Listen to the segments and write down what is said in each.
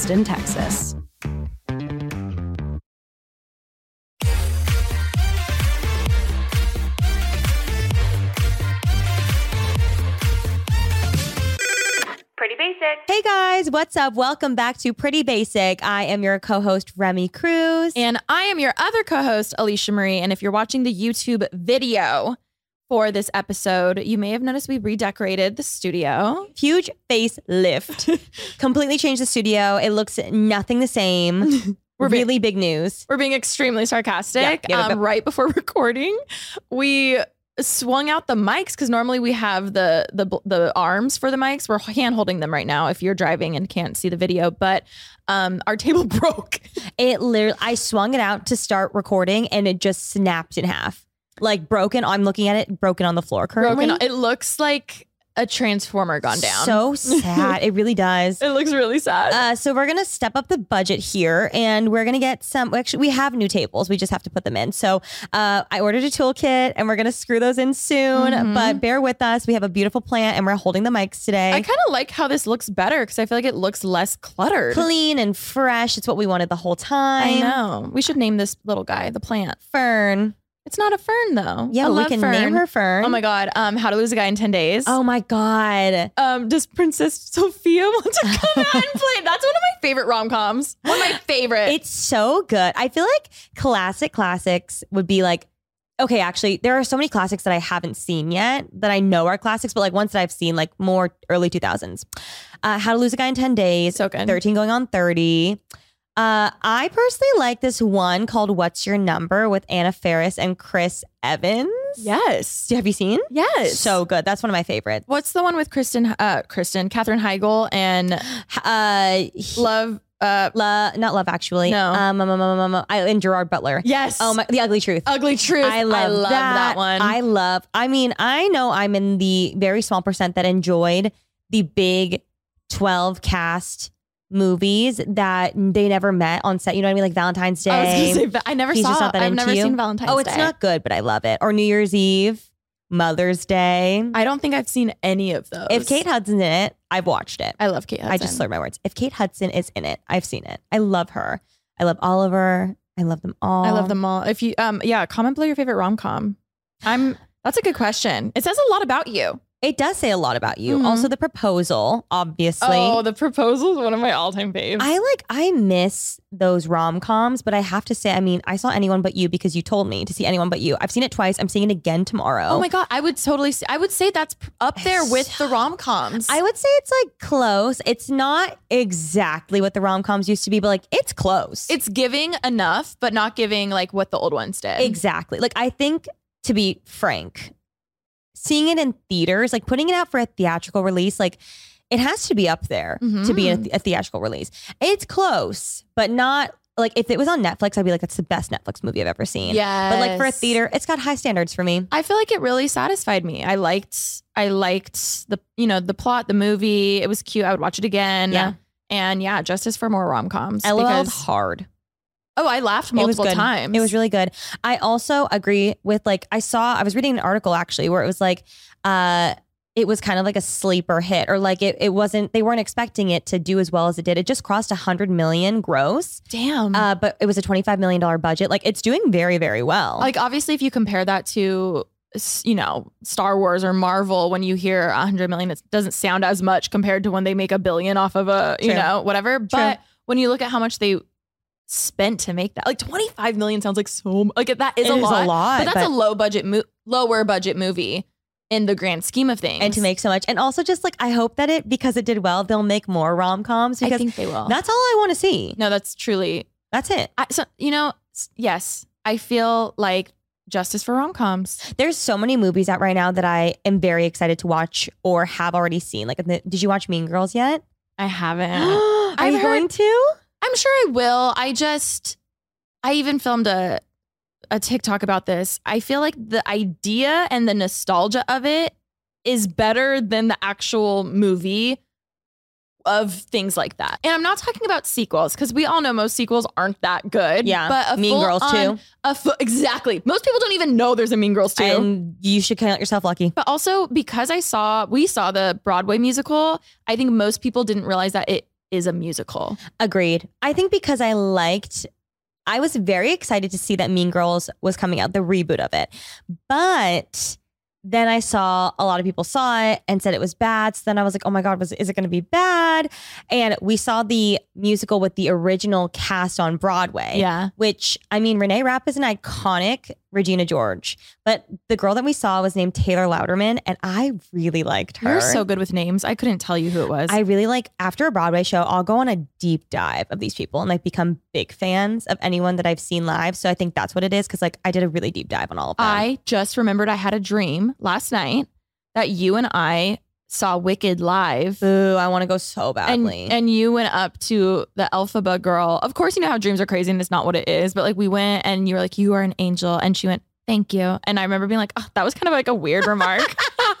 Texas. Pretty basic. Hey guys, what's up? Welcome back to Pretty Basic. I am your co host, Remy Cruz. And I am your other co host, Alicia Marie. And if you're watching the YouTube video for this episode, you may have noticed we redecorated the studio. Huge facelift. Completely changed the studio. It looks nothing the same. We're being- really big news. We're being extremely sarcastic. Yeah, yeah, um, right before recording, we swung out the mics because normally we have the the the arms for the mics. We're hand holding them right now. If you're driving and can't see the video, but um, our table broke. It literally, I swung it out to start recording and it just snapped in half. Like broken. I'm looking at it, broken on the floor currently. broken. It looks like a transformer gone down. So sad. it really does. it looks really sad. Uh, so we're gonna step up the budget here, and we're gonna get some. Actually, we have new tables. We just have to put them in. So uh, I ordered a toolkit, and we're gonna screw those in soon. Mhm. But bear with us. We have a beautiful plant, and we're holding the mics today. I kind of like how this looks better because I feel like it looks less cluttered. Clean and fresh. It's what we wanted the whole time. I know. We should name this little guy the plant. Fern. It's not a fern though. Yeah, I we can fern. name her Fern. Oh my god. Um, How to Lose a Guy in Ten Days. Oh my god. Um, does Princess Sophia want to come out and play? That's one of my favorite rom coms. One of my favorite. It's so good. I feel like classic classics would be like, okay, actually, there are so many classics that I haven't seen yet that I know are classics, but like ones that I've seen, like more early 2000s. Uh, How to Lose a Guy in 10 Days, So good. 13 going on 30. Uh, I personally like this one called What's Your Number with Anna Faris and Chris Evans. yes. Have you seen? Yes. So good. That's one of my favorites. what's the one with Kristen? Uh, Kristen, Katherine Heigl, and Uh, Love. Uh, La, not Love Actually. No. Um, um, um, um, um, um, I, and Gerard Butler. yes. Oh my, The Ugly Truth. Ugly Truth. I love, that. that. one. I love. I mean, I know I'm in the very small percent that enjoyed the big 12 cast movies that they never met on set. You know what I mean? Like Valentine's Day. I was gonna say, I never He's saw. Just not that I've never you? seen Valentine's Day oh, it's Day. not good, but I love it. Or New Year's Eve, Mother's Day. I don't think I've seen any of those. if Kate Hudson's in it, I've watched it. I love Kate Hudson. I just slurred my words. If Kate Hudson is in it, I've seen it. I love her. I love Oliver. I love them all. I love them all. If you, um, yeah, comment below your favorite rom com. I'm. That's a good question. It says a lot about you. It does say a lot about you. Mhm. Also, the proposal, obviously. Oh, the proposal is one of my all-time faves. I like I miss those rom coms, but I have to say, I mean, I saw anyone but you because you told me to see anyone but you. I've seen it twice. I'm seeing it again tomorrow. oh my god, I would totally. I would say that's up there with the rom coms. I would say it's like close. It's not exactly what the rom coms used to be, but like it's close. It's giving enough, but not giving like what the old ones did. exactly. Like I think to be frank, seeing it in theaters, like putting it out for a theatrical release, like it has to be up there to be a, Mhm. a theatrical release. It's close, but not like if it was on Netflix, I'd be like, that's the best Netflix movie I've ever seen. Yeah, But like for a theater, it's got high standards for me. I feel like it really satisfied me. I liked. I liked the you know the plot, the movie. It was cute. I would watch it again. Yeah. And yeah, justice for more rom coms. I LOL hard. Oh, I laughed It was multiple good. times. It was really good. I also agree with like I saw I was reading an article actually where it was like uh it was kind of like a sleeper hit or like it, it wasn't they weren't expecting it to do as well as it did. It just crossed 100 million gross. damn. Uh but it was a 25 million dollar budget. Like it's doing very very well. like obviously, if you compare that to you know Star Wars or Marvel, when you hear a hundred million, it doesn't sound as much compared to when they make a billion off of a you True. know whatever. But when you look at how much they spent to make that, like twenty five million sounds like so like that is, It a, is a lot, lot, But that's but- a low budget, mo- lower budget movie in the grand scheme of things. and to make so much. And also just like I hope that it because it did well, they'll make more rom coms I think they will. that's all I want to see. no, that's truly That's it. I, so you know, yes, I feel like justice for rom coms. There's so many movies out right now that I am very excited to watch or have already seen. Like, did you watch Mean Girls yet? I haven't. Are I've you heard- going to? I'm sure I will. I just, I even filmed a a TikTok about this. I feel like the idea and the nostalgia of it is better than the actual movie of things like that. And I'm not talking about sequels because we all know most sequels aren't that good. Yeah. but a Mean Girls too. A fu- exactly. Most people don't even know there's a Mean Girls too. And you should count yourself lucky. But also because I saw we saw the Broadway musical, I think most people didn't realize that it is a musical. Agreed. I think because I liked, I was very excited to see that Mean Girls was coming out, the reboot of it. But then I saw a lot of people saw it and said it was bad. So then I was like, oh my God, was is it going to be bad? And we saw the musical with the original cast on Broadway. Yeah. Which, I mean, Renee Rapp is an iconic Regina George, but the girl that we saw was named Taylor Louderman, and I really liked her. You're so good with names. I couldn't tell you who it was. I really like after a Broadway show, I'll go on a deep dive of these people and like become big fans of anyone that I've seen live. So I think that's what it is because like I did a really deep dive on all of them. I just remembered I had a dream last night that you and I saw Wicked live. Boo, I want to go so And, badly. and you went up to the Elphaba girl. Of course, you know how dreams are crazy and it's not what it is. But like we went and you were like, "You are an angel," and she went, "Thank you." And I remember being like, "Oh, that was kind of like a weird remark."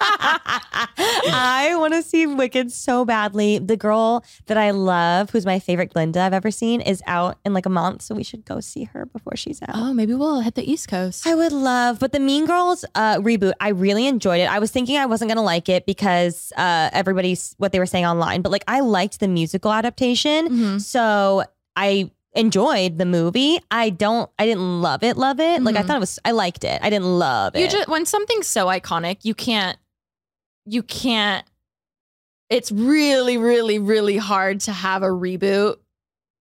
I want to see Wicked so badly. The girl that I love, who's my favorite Glinda I've ever seen, is out in like a month, so we should go see her before she's out. oh, maybe we'll hit the East Coast. I would love, but the Mean Girls uh, reboot, I really enjoyed it. I was thinking I wasn't gonna like it because uh, everybody's what they were saying online, but like I liked the musical adaptation, Mhm. so I enjoyed the movie. I don't, I didn't love it, love it. Like I Mhm. thought it was, I liked it. I didn't love You it. just when something's so iconic, you can't you can't it's really really really hard to have a reboot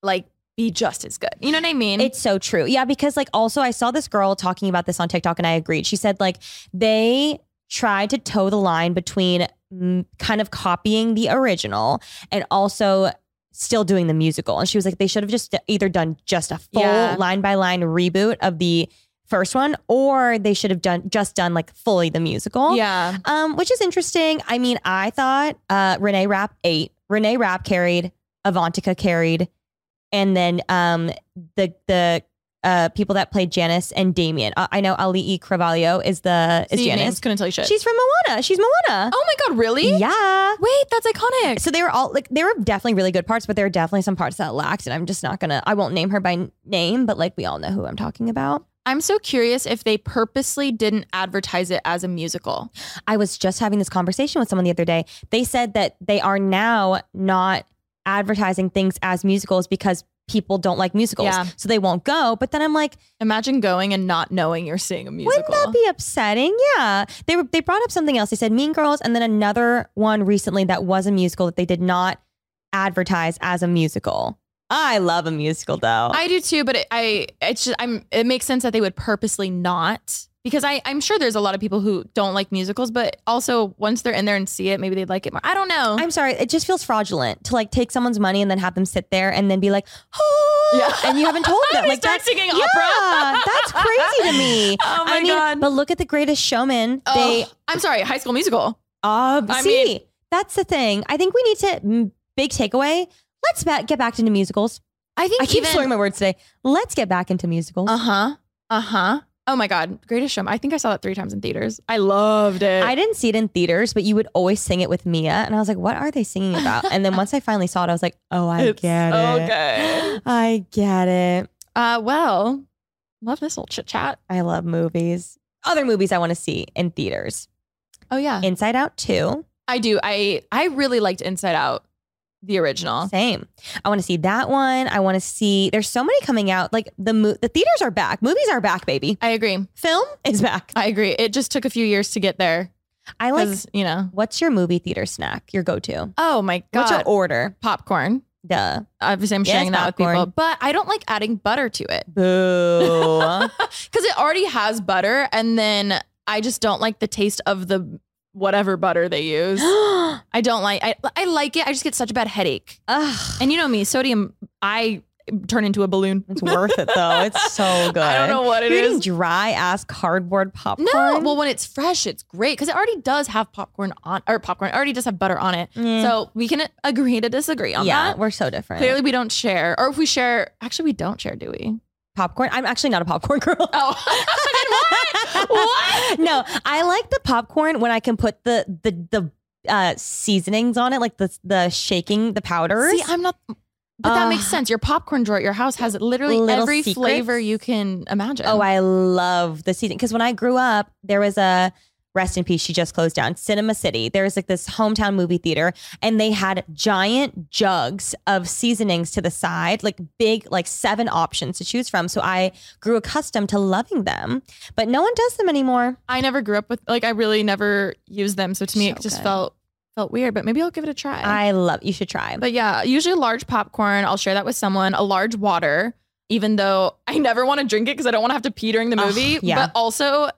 like be just as good. You know what I mean? It's so true. Yeah, because like also I saw this girl talking about this on TikTok and I agreed. She said like they tried to toe the line between kind of copying the original and also still doing the musical. And she was like they should have just either done just a full Yeah. line by line reboot of the first one or they should have done just done like fully the musical. yeah. Um, which is interesting. I mean, I thought uh, Renee Rapp ate. Renee Rapp carried. Avantika carried, and then um, the the uh, people that played Janis and Damian. Uh, I know Auli'i Cravalho is the is See, Janis. names couldn't tell you shit. She's from Moana. She's Moana. oh my god, really? Yeah. Wait, that's iconic. So they were all like they were definitely really good parts, but there were definitely some parts that lacked, and I'm just not gonna. I won't name her by name, but like we all know who I'm talking about. I'm so curious if they purposely didn't advertise it as a musical. I was just having this conversation with someone the other day. They said that they are now not advertising things as musicals because people don't like musicals. Yeah. So they won't go. But then I'm like, Imagine going and not knowing you're seeing a musical. wouldn't that be upsetting? Yeah. They were they brought up something else. They said Mean Girls and then another one recently that was a musical that they did not advertise as a musical. I love a musical though. I do too, but it, I it's just I'm it makes sense that they would purposely not because I I'm sure there's a lot of people who don't like musicals, but also once they're in there and see it, maybe they'd like it more. I don't know. I'm sorry, it just feels fraudulent to like take someone's money and then have them sit there and then be like, oh, Yeah. and you haven't told them. Like start that's- singing yeah, opera. that's crazy to me. Oh my I mean, God. but look at the Greatest Showman. They Oh, I'm sorry, High School Musical. uh, I see, mean- that's the thing. I think we need to mm, big takeaway. Let's ba- get back into musicals. I think I keep even, slurring my words today. Let's get back into musicals. Uh huh. Uh huh. Oh my God, Greatest Showman. I think I saw that three times in theaters. I loved it. I didn't see it in theaters, but you would always sing it with Mia, and I was like, "What are they singing about?" And then once I finally saw it, I was like, "Oh, I It's get so it. good. I get it. Uh, well, love this little chit chat. I love movies. Other movies I want to see in theaters. Oh yeah, Inside Out 2. I do. I I really liked Inside Out, the original. Same. I want to see that one. I want to see there's so many coming out. Like the mo- the theaters are back. Movies are back, baby. I agree. Film is back. I agree. It just took a few years to get there. I like you know. what's your movie theater snack? Your go-to? Oh my god. What's your order? popcorn? Duh. Obviously, I'm Yes, sharing that with people, but I don't like adding butter to it Boo. because it already has butter, and then I just don't like the taste of the whatever butter they use. I don't like. I I like it. I just get such a bad headache. Ugh. And you know me, sodium. I turn into a balloon. It's worth it though. It's so good. I don't know what it You're is. dry ass cardboard popcorn. No, well, when it's fresh, it's great because it already does have popcorn on or popcorn. It already does have butter on it. Mm. So we can agree to disagree on yeah, that. we're so different. Clearly, we don't share, or if we share, actually, we don't share, do we? Popcorn. I'm actually not a popcorn girl. Oh, what? what? no, I like the popcorn when I can put the the the uh, seasonings on it, like the the shaking the powders. See, I'm not. But that Uh, makes sense. Your popcorn drawer at your house has literally every secrets? flavor you can imagine. Oh, I love the season because when I grew up, there was a rest in peace. She just closed down Cinema City. There's like this hometown movie theater, and they had giant jugs of seasonings to the side, like big, like seven options to choose from. So I grew accustomed to loving them, but no one does them anymore. I never grew up with like I really never used them. So to me, So it just good. felt felt weird. But maybe I'll give it a try. I love. You should try. But yeah, usually large popcorn. I'll share that with someone. A large water, even though I never want to drink it because I don't want to have to pee during the Ugh, movie. yeah. But also,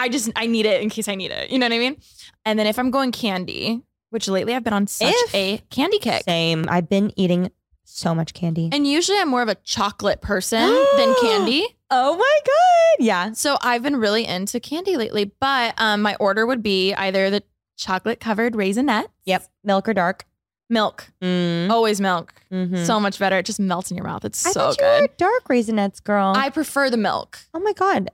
I just I need it in case I need it. You know what I mean? And then if I'm going candy, which lately I've been on such If- a candy kick. Same. I've been eating so much candy. And usually I'm more of a chocolate person than candy. oh my god! Yeah. So I've been really into candy lately. But um, my order would be either the chocolate covered Raisinet. Yep. Milk or dark. Milk. Mm. Always milk. Mhm. So much better. It just melts in your mouth. It's I so thought you were a good. dark raisinets girl. I prefer the milk. oh my god!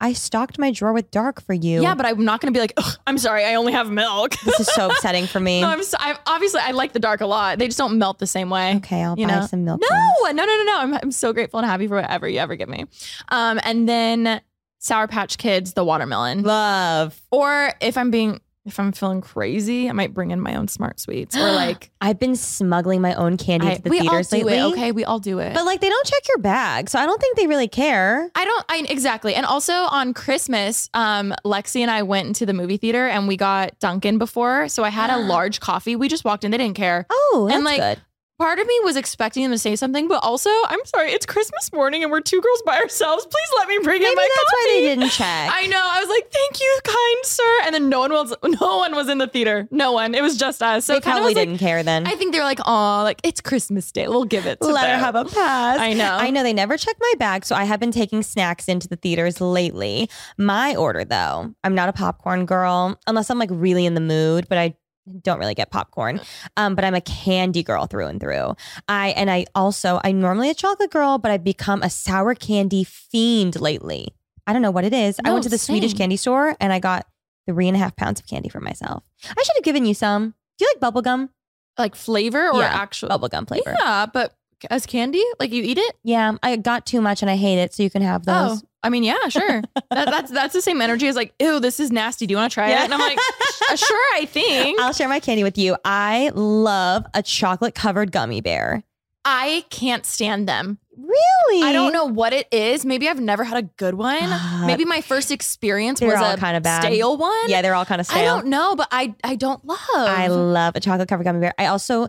I stocked my drawer with dark for you. Yeah, but I'm not going to be like, Ugh, I'm sorry, I only have milk. this is so upsetting for me. no, I'm, so, I obviously I like the dark a lot. They just don't melt the same way. okay, I'll you buy know? some milk. No, no, no, no, no. I'm, I'm so grateful and happy for whatever you ever give me. Um, and then Sour Patch Kids, the watermelon. Love. Or if I'm being, if I'm feeling crazy, I might bring in my own smart sweets or like I've been smuggling my own candy I- to the we all theaters do lately. it. Okay, we all do it. But like they don't check your bag, so I don't think they really care. I don't. I exactly. And also on Christmas, um, Lexi and I went into the movie theater and we got Dunkin' before, so I had a large coffee. We just walked in; they didn't care. Oh, that's And, like, good. Part of me was expecting them to say something, but also, I'm sorry, it's Christmas morning and we're two girls by ourselves. Please let me bring in Maybe my that's why they didn't check. I know. I was like, "Thank you, kind sir," and then no one was. No one was in the theater. No one. It was just us. So they it kind of probably was didn't care then. I think they're like, "Oh, like it's Christmas Day. We'll give it to Let them." her have a pass. I know. I know they never check my bag, so I have been taking snacks into the theaters lately. My order, though, I'm not a popcorn girl unless I'm like really in the mood, but I don't really get popcorn. Um, but I'm a candy girl through and through. I and I also I'm normally a chocolate girl, but I've become a sour candy fiend lately. I don't know what it is. I went to the Swedish candy store and I got three and a half pounds of candy for myself. I should have given you some. Do you like bubble gum? like flavor or Yeah, actual Bubble gum flavor. Yeah, but as candy, like you eat it. Yeah, I got too much and I hate it, so you can have those. Oh, I mean, yeah, sure. that, that's that's the same energy as like, ew, this is nasty. Do you want to try Yeah. it? And I'm like, "Uh, sure, I think. I'll share my candy with you. I love a chocolate covered gummy bear. I can't stand them. Really? I don't know what it is. Maybe I've never had a good one. Ah, Maybe my first experience they're was all a kinda bad. stale one. Yeah, they're all kind of stale. I don't know, but I I don't love. I love a chocolate covered gummy bear. I also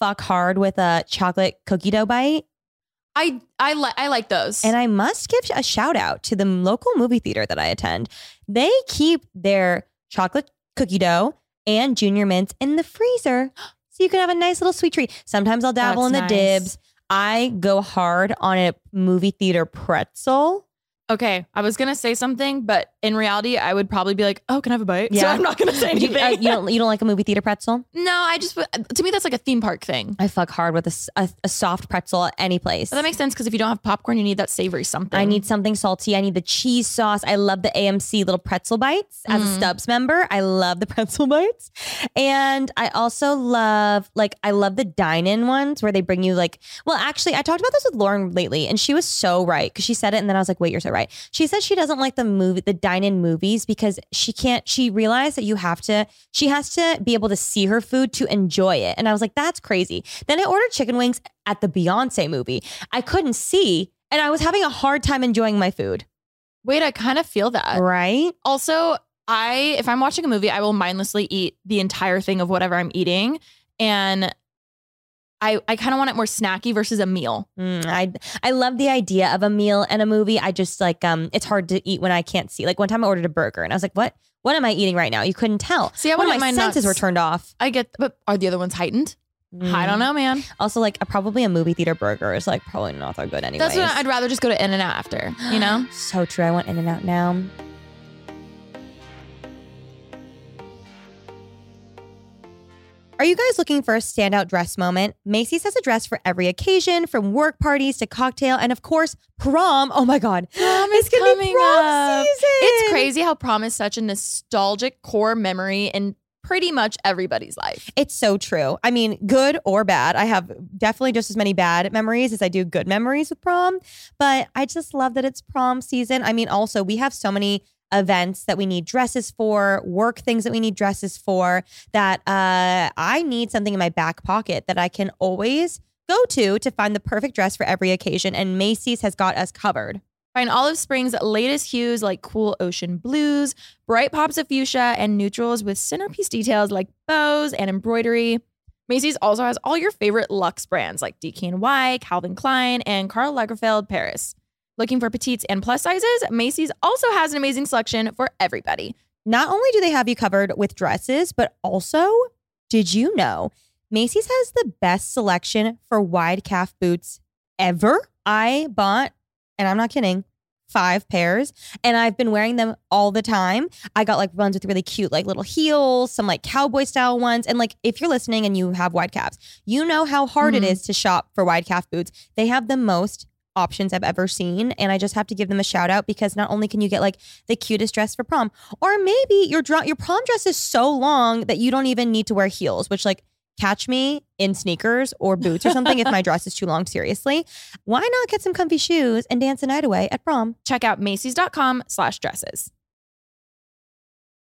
fuck hard with a chocolate cookie dough bite. I I like I like those. And I must give a shout out to the local movie theater that I attend. They keep their chocolate cookie dough and junior mints in the freezer. So you can have a nice little sweet treat. Sometimes I'll dabble That's in the nice. dibs. I go hard on a movie theater pretzel. okay, I was gonna say something, but in reality, I would probably be like, "Oh, can I have a bite?" So Yeah. I'm not gonna say You, anything. uh, you don't you don't like a movie theater pretzel? no, I just to me that's like a theme park thing. I fuck hard with a a soft pretzel at any place. But that makes sense because if you don't have popcorn, you need that savory something. I need something salty. I need the cheese sauce. I love the AMC little pretzel bites. As a Mm. Stubs member, I love the pretzel bites. And I also love, like, I love the dine in ones where they bring you, like, well, actually, I talked about this with Lauren lately, and she was so right because she said it. And then I was like, wait, you're so right. She said she doesn't like the movie, the dine in movies because she can't, she realized that you have to, she has to be able to see her food to enjoy it. And I was like, that's crazy. Then I ordered chicken wings at the Beyonce movie. I couldn't see, and I was having a hard time enjoying my food. Wait, I kind of feel that. Right? Also, I if I'm watching a movie, I will mindlessly eat the entire thing of whatever I'm eating, and I I kind of want it more snacky versus a meal. Mm, I I love the idea of a meal and a movie. I just like um, it's hard to eat when I can't see. Like one time I ordered a burger and I was like, what? What am I eating right now? You couldn't tell. See, I One of my senses not- were turned off. I get, but are the other ones heightened? I don't know, man. Also, like a, probably a movie theater burger is like probably not that good anyway. That's what I'd rather just go to In-N-Out after, you know? So true. I want In-N-Out now. Are you guys looking for a standout dress moment? Macy's has a dress for every occasion, from work parties to cocktail, and of course, prom. Oh my God. Prom It's is be coming prom up. season. It's crazy how prom is such a nostalgic core memory in pretty much everybody's life. It's so true. I mean, good or bad. I have definitely just as many bad memories as I do good memories with prom, but I just love that it's prom season. I mean, also, we have so many events that we need dresses for, work things that we need dresses for, that uh, I need something in my back pocket that I can always go to to find the perfect dress for every occasion. And Macy's has got us covered. Find Olive Spring's latest hues like cool ocean blues, bright pops of fuchsia, and neutrals with centerpiece details like bows and embroidery. Macy's also has all your favorite luxe brands like DKNY, Calvin Klein, and Karl Lagerfeld Paris. Looking for petites and plus sizes? Macy's also has an amazing selection for everybody. Not only do they have you covered with dresses, but also, did you know Macy's has the best selection for wide calf boots ever? I bought, and I'm not kidding, five pairs, and I've been wearing them all the time. I got like ones with really cute, like little heels, some like cowboy style ones. And like, if you're listening and you have wide calves, you know how hard it Mhm. is to shop for wide calf boots. They have the most options I've ever seen. And I just have to give them a shout out because not only can you get like the cutest dress for prom, or maybe your dr- your prom dress is so long that you don't even need to wear heels, which like catch me in sneakers or boots or something if my dress is too long. Seriously, why not get some comfy shoes and dance the night away at prom? Check out Macy's.com slash dresses.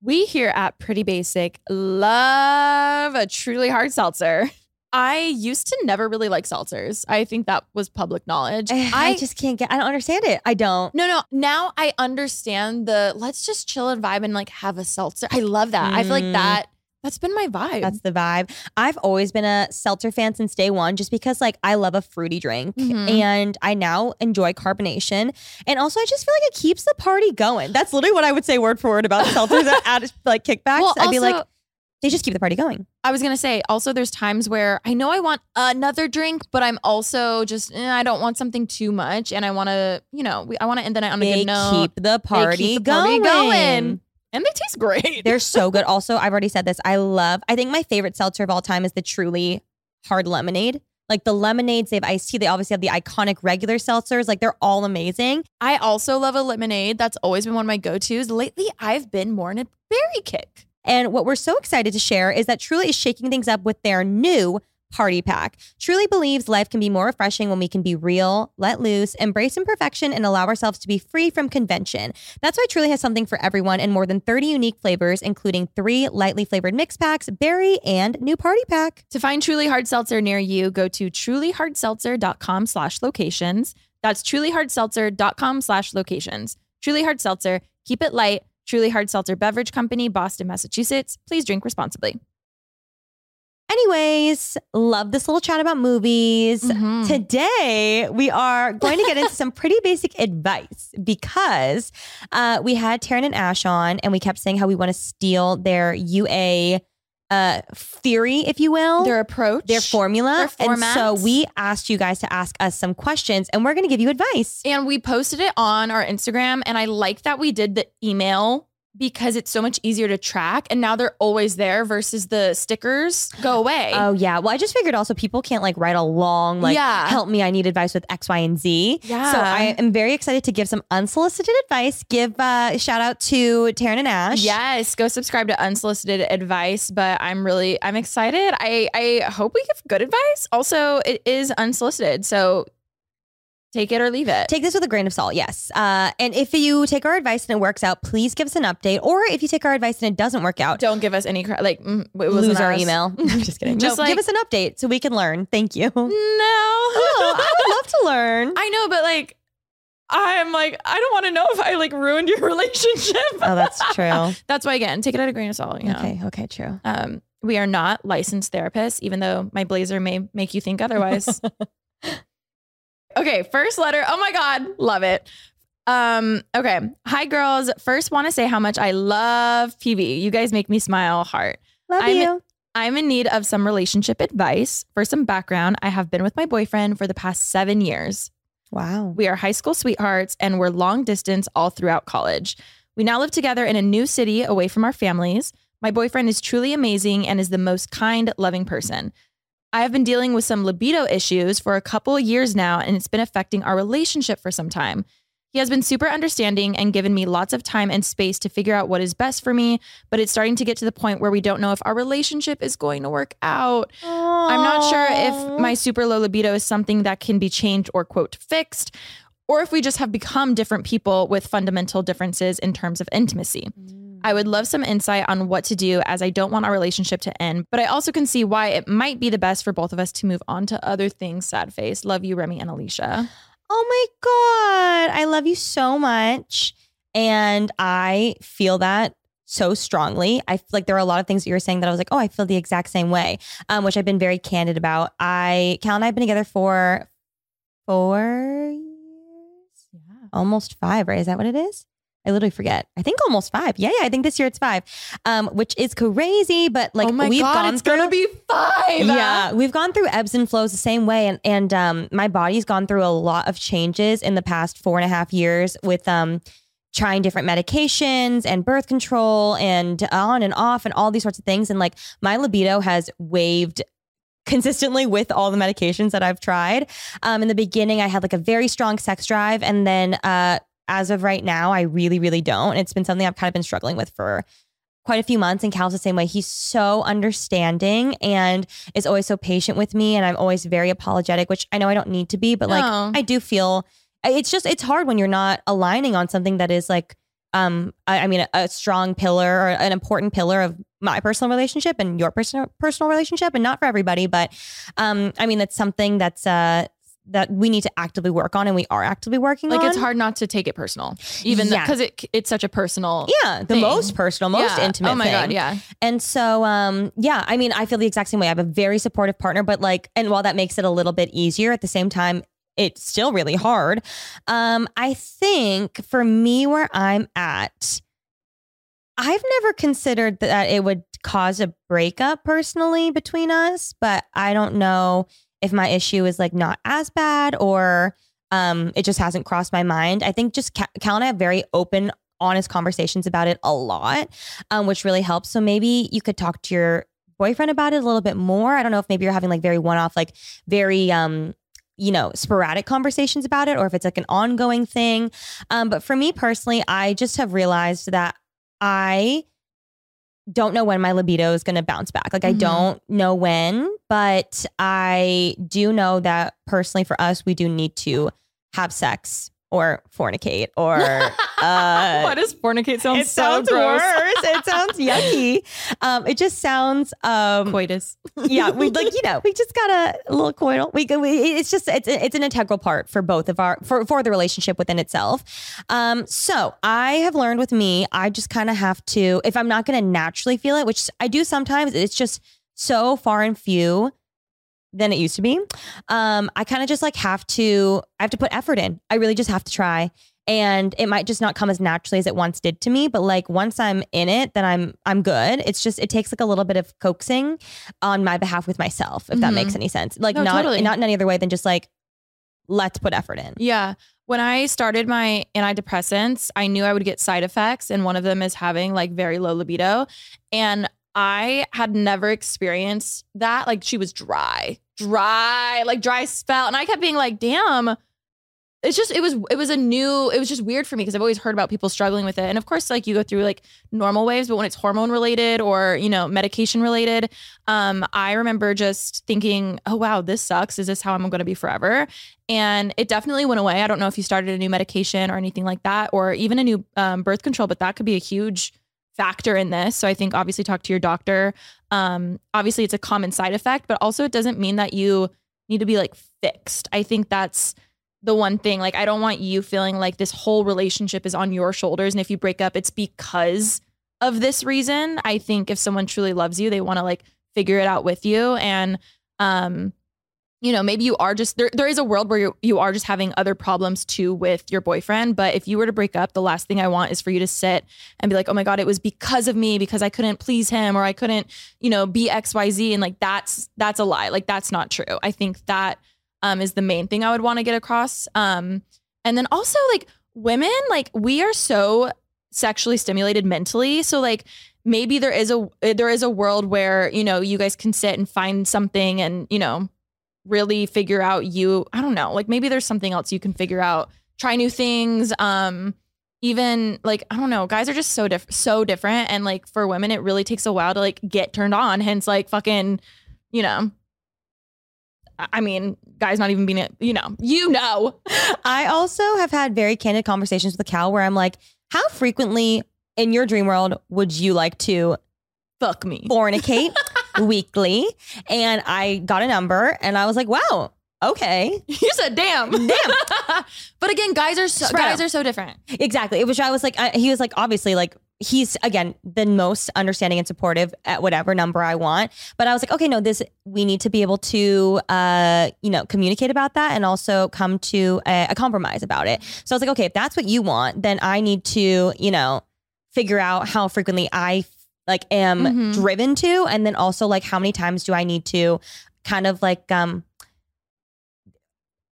We here at Pretty Basic love a truly hard seltzer. I used to never really like seltzers. I think that was public knowledge. I, I just can't get. I don't understand it. I don't. no, no. Now I understand the let's just chill and vibe and like have a seltzer. I love that. I feel like Mm. that that's been my vibe. That's the vibe. I've always been a seltzer fan since day one, just because like I love a fruity drink Mhm. and I now enjoy carbonation. And also, I just feel like it keeps the party going. That's literally what I would say word for word about seltzers at, at like kickbacks. well, I'd be like, also- they just keep the party going. I was gonna say also there's times where I know I want another drink, but I'm also just eh, I don't want something too much, and I want to you know we, I want to end the night on a They good note. keep the party, keep the party going. going. and they taste great. They're so good. Also, I've already said this. I love, I think my favorite seltzer of all time is the truly hard lemonade. Like the lemonades, they have iced tea. They obviously have the iconic regular seltzers. Like they're all amazing. I also love a lemonade. That's always been one of my go tos. Lately, I've been more in a berry kick. And what we're so excited to share is that Truly is shaking things up with their new party pack. Truly believes life can be more refreshing when we can be real, let loose, embrace imperfection, and allow ourselves to be free from convention. That's why Truly has something for everyone in more than 30 unique flavors, including three lightly flavored mix packs, berry, and new party pack. To find Truly Hard Seltzer near you, go to trulyhardseltzer.com slash locations. That's trulyhardseltzer.com slash locations. Truly Hard Seltzer, keep it light. Truly Hard Seltzer Beverage Company, Boston, Massachusetts. Please drink responsibly. Anyways, love this little chat about movies. Mhm. Today, we are going to get into some pretty basic advice because uh, we had Taryn and Ash on, and we kept saying how we want to steal their UA uh, theory, if you will, Their approach, their formula. their and so we asked you guys to ask us some questions, and we're going to give you advice. And we posted it on our Instagram. And I like that we did the email because it's so much easier to track. And now they're always there versus the stickers go away. Oh yeah. Well, I just figured also people can't like write a long like Yeah. help me, I need advice with X, Y, and Z. Yeah. So I am very excited to give some unsolicited advice. Give uh, shout out to Taryn and Ash. Yes, go subscribe to unsolicited advice. But I'm really I'm excited. I I hope we give good advice. Also, it is unsolicited, so take it or leave it. Take this with a grain of salt, yes. Uh, and if you take our advice and it works out, please give us an update. Or if you take our advice and it doesn't work out, Don't give us any credit. Like mm, lose our us. email. I'm just kidding. Just Just give us an update so we can learn. Thank you. No, oh, I would love to learn. I know, but like. I'm like, I don't want to know if I like ruined your relationship. Oh, that's true. That's why again, take it at a grain of salt. You know? Okay, okay, true. Um, we are not licensed therapists, even though my blazer may make you think otherwise. Okay, first letter. Oh my God, love it. Um, okay. Hi girls. First want to say how much I love PB. You guys make me smile heart. Love I'm- you. I'm in need of some relationship advice. For some background, I have been with my boyfriend for the past seven years. Wow. We are high school sweethearts and we're long distance all throughout college. We now live together in a new city away from our families. My boyfriend is truly amazing and is the most kind, loving person. I have been dealing with some libido issues for a couple of years now, and it's been affecting our relationship for some time. He has been super understanding and given me lots of time and space to figure out what is best for me, but it's starting to get to the point where we don't know if our relationship is going to work out. I'm not sure if my super low libido is something that can be changed or, quote, fixed, or if we just have become different people with fundamental differences in terms of intimacy. I would love some insight on what to do as I don't want our relationship to end, but I also can see why it might be the best for both of us to move on to other things. Sad face. Love you, Remy and Alicia. Oh my God. I love you so much. And I feel that so strongly. I feel like there are a lot of things that you were saying that I was like, oh, I feel the exact same way, um, which I've been very candid about. I, Cal and I have been together for four years, Yeah. almost five, right? Is that what it is? I literally forget. I think almost five. Yeah, yeah. I think this year it's five, um, which is crazy. But like oh my we've God, gone it's through, gonna be five. yeah, we've gone through ebbs and flows the same way, and and um, my body's gone through a lot of changes in the past four and a half years with um, trying different medications and birth control and on and off and all these sorts of things, and like my libido has waved consistently with all the medications that I've tried. Um, in the beginning, I had like a very strong sex drive, and then uh, as of right now, I really, really don't. It's been something I've kind of been struggling with for quite a few months and Cal's the same way. He's so understanding and is always so patient with me. And I'm always very apologetic, which I know I don't need to be, but like No. I do feel it's just, it's hard when you're not aligning on something that is like, um, I, I mean, a, a strong pillar or an important pillar of my personal relationship and your personal personal relationship, and not for everybody, but um, I mean, that's something that's uh that we need to actively work on, and we are actively working Like on. it's hard not to take it personal, even Yeah. because it it's such a personal. Yeah, the thing. most personal, most Yeah. intimate. Oh my thing. god, yeah. And so, um, yeah, I mean, I feel the exact same way. I have a very supportive partner, but like, and while that makes it a little bit easier, at the same time, it's still really hard. Um, I think for me, where I'm at, I've never considered that it would cause a breakup personally between us, but I don't know if my issue is like not as bad or um, it just hasn't crossed my mind. I think just Cal Cal and I have very open, honest conversations about it a lot, um, which really helps. So maybe you could talk to your boyfriend about it a little bit more. I don't know if maybe you're having like very one off, like very, um, you know, sporadic conversations about it, or if it's like an ongoing thing. Um, but for me personally, I just have realized that I don't know when my libido is going to bounce back. Like I Mhm. don't know when, but I do know that personally for us, we do need to have sex or fornicate or uh, Why does fornicate sound it so sounds gross? worse. It sounds yucky. Um, it just sounds um, Coitus. yeah. We like you know we just got a, a little coital. We, we it's just it's it's an integral part for both of our for for the relationship within itself. Um, so I have learned with me, I just kind of have to if I'm not going to naturally feel it, which I do sometimes. It's just so far and few than it used to be. Um, I kind of just like have to I have to put effort in. I really just have to try. And it might just not come as naturally as it once did to me, but like once I'm in it, then I'm I'm good. It's just it takes like a little bit of coaxing on my behalf with myself, if that Mhm. makes any sense. Like No, not totally. not in any other way than just like let's put effort in. Yeah. When I started my antidepressants, I knew I would get side effects, and one of them is having like very low libido. And I had never experienced that. Like she was dry, dry, like dry spell. And I kept being like, damn. It's just it was it was a new it was just weird for me because I've always heard about people struggling with it and of course like you go through like normal waves but when it's hormone related or you know medication related um I remember just thinking oh wow this sucks is this how I'm going to be forever and it definitely went away. I don't know if you started a new medication or anything like that, or even a new um, birth control, but that could be a huge factor in this. So I think obviously talk to your doctor. Um, obviously, it's a common side effect, but also it doesn't mean that you need to be like fixed. I think that's the one thing. Like, I don't want you feeling like this whole relationship is on your shoulders, and if you break up, it's because of this reason. I think if someone truly loves you, they want to like figure it out with you and um you know, maybe you are just there. There is a world where you you are just having other problems too with your boyfriend. But if you were to break up, the last thing I want is for you to sit and be like, "Oh my god, it was because of me because I couldn't please him or I couldn't, you know, be X Y Z." And like that's that's a lie. Like that's not true. I think that um, is the main thing I would want to get across. Um, and then also like women, like we are so sexually stimulated mentally, so like maybe there is a there is a world where you know you guys can sit and find something and you know really figure out you i don't know like maybe there's something else you can figure out. Try new things um even like i don't know guys are just so different so different. And like for women it really takes a while to like get turned on. Hence like fucking you know I- mean guys not even being you know you know. I also have had very candid conversations with a Cal where I'm like, how frequently in your dream world would you like to fuck me. fornicate weekly? And I got a number and I was like, wow, okay. you said damn Damn. but again guys are so Spread guys are so different Exactly. It was, I was like, I, he was like, obviously, like, he's again the most understanding and supportive at whatever number I want. But I was like, okay, no, this, we need to be able to, uh, you know, communicate about that and also come to a, a compromise about it. So I was like, okay, if that's what you want, then I need to, you know, figure out how frequently I like am Mhm. driven to. And then also like how many times do I need to kind of like, um,